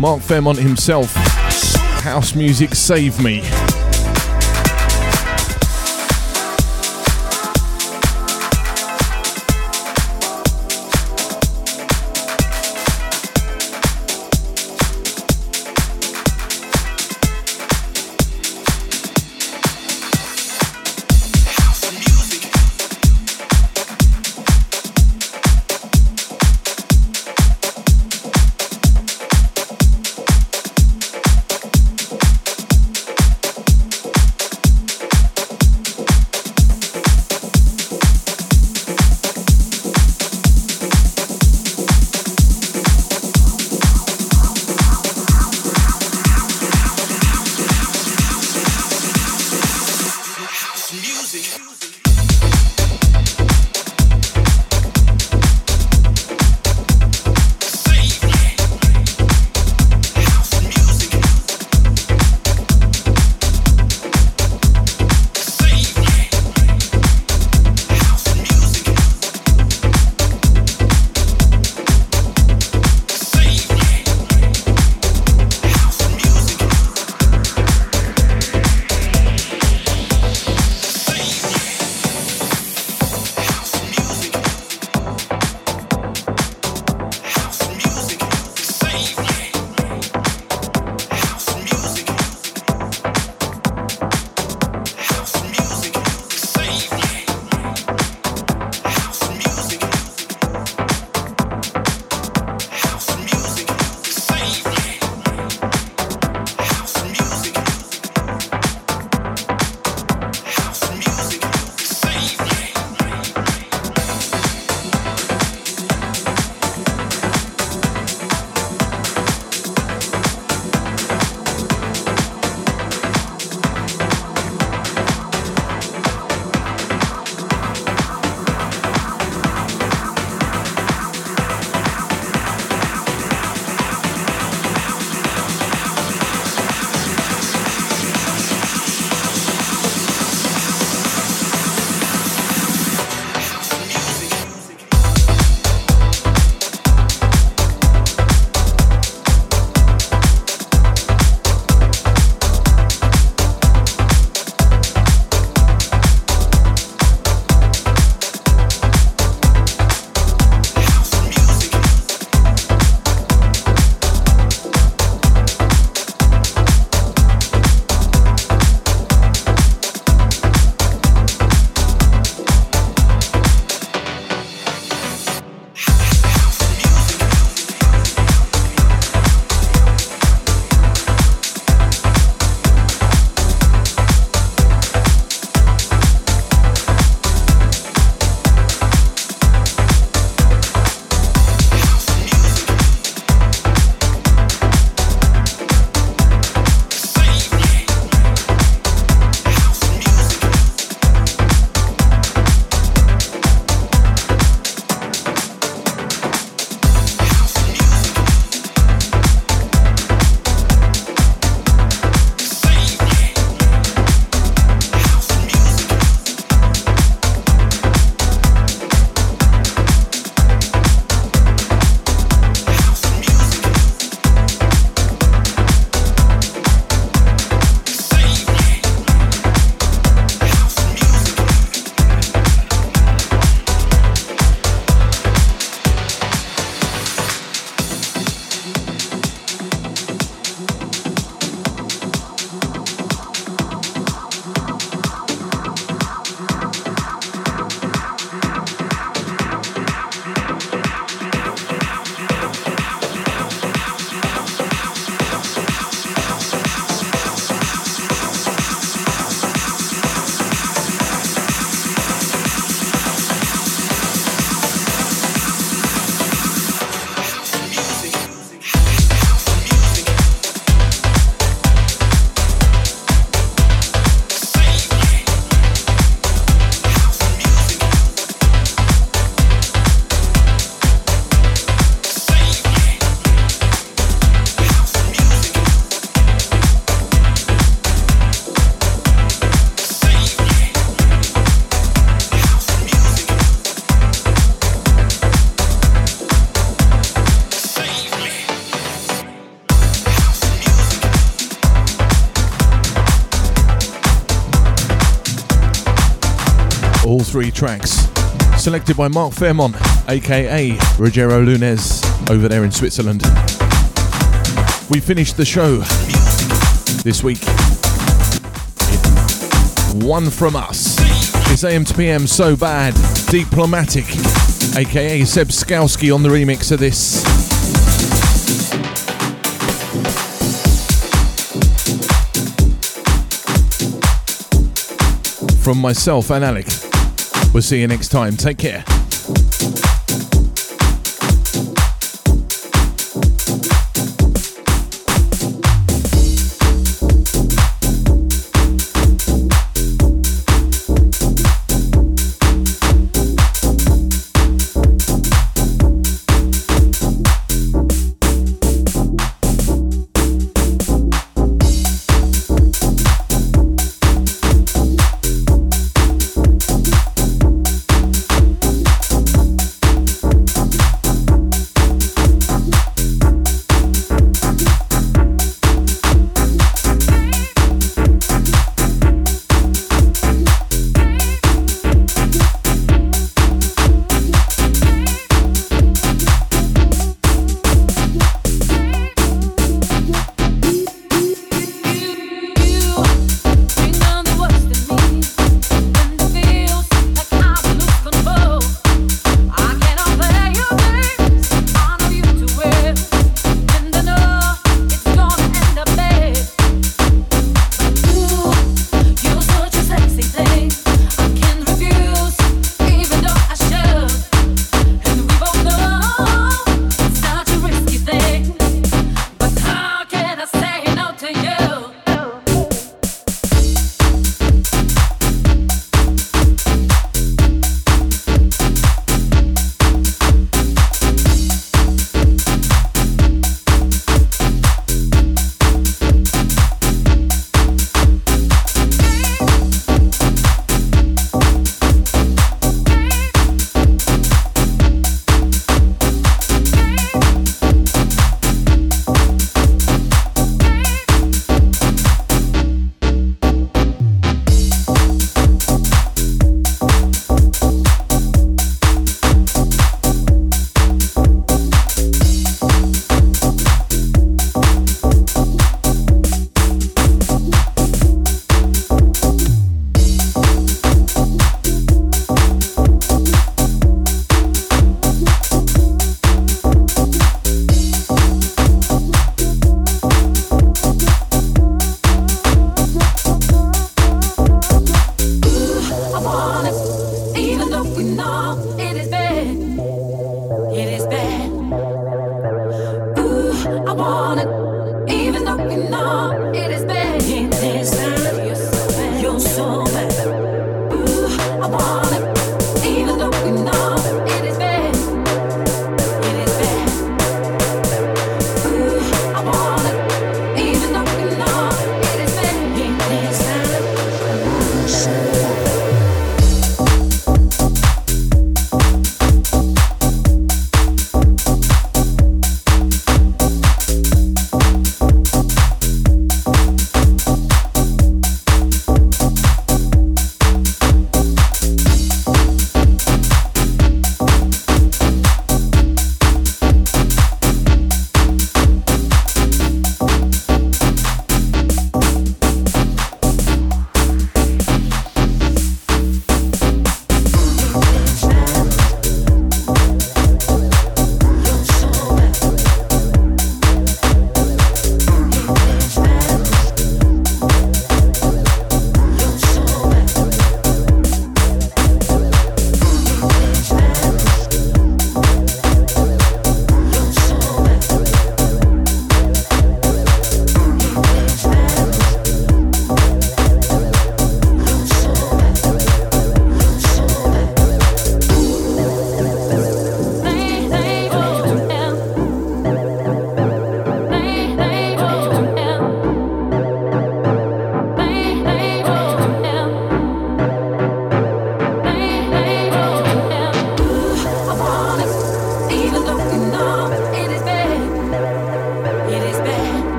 Mark Fairmont himself, House Music Save Me. Tracks selected by Mark Fairmont, aka Rogero Lunes, over there in Switzerland. We finished the show this week. One from us. It's AM to PM so bad. Diplomatic, aka Seb Skowski on the remix of this. From myself and Alec. We'll see you next time. Take care.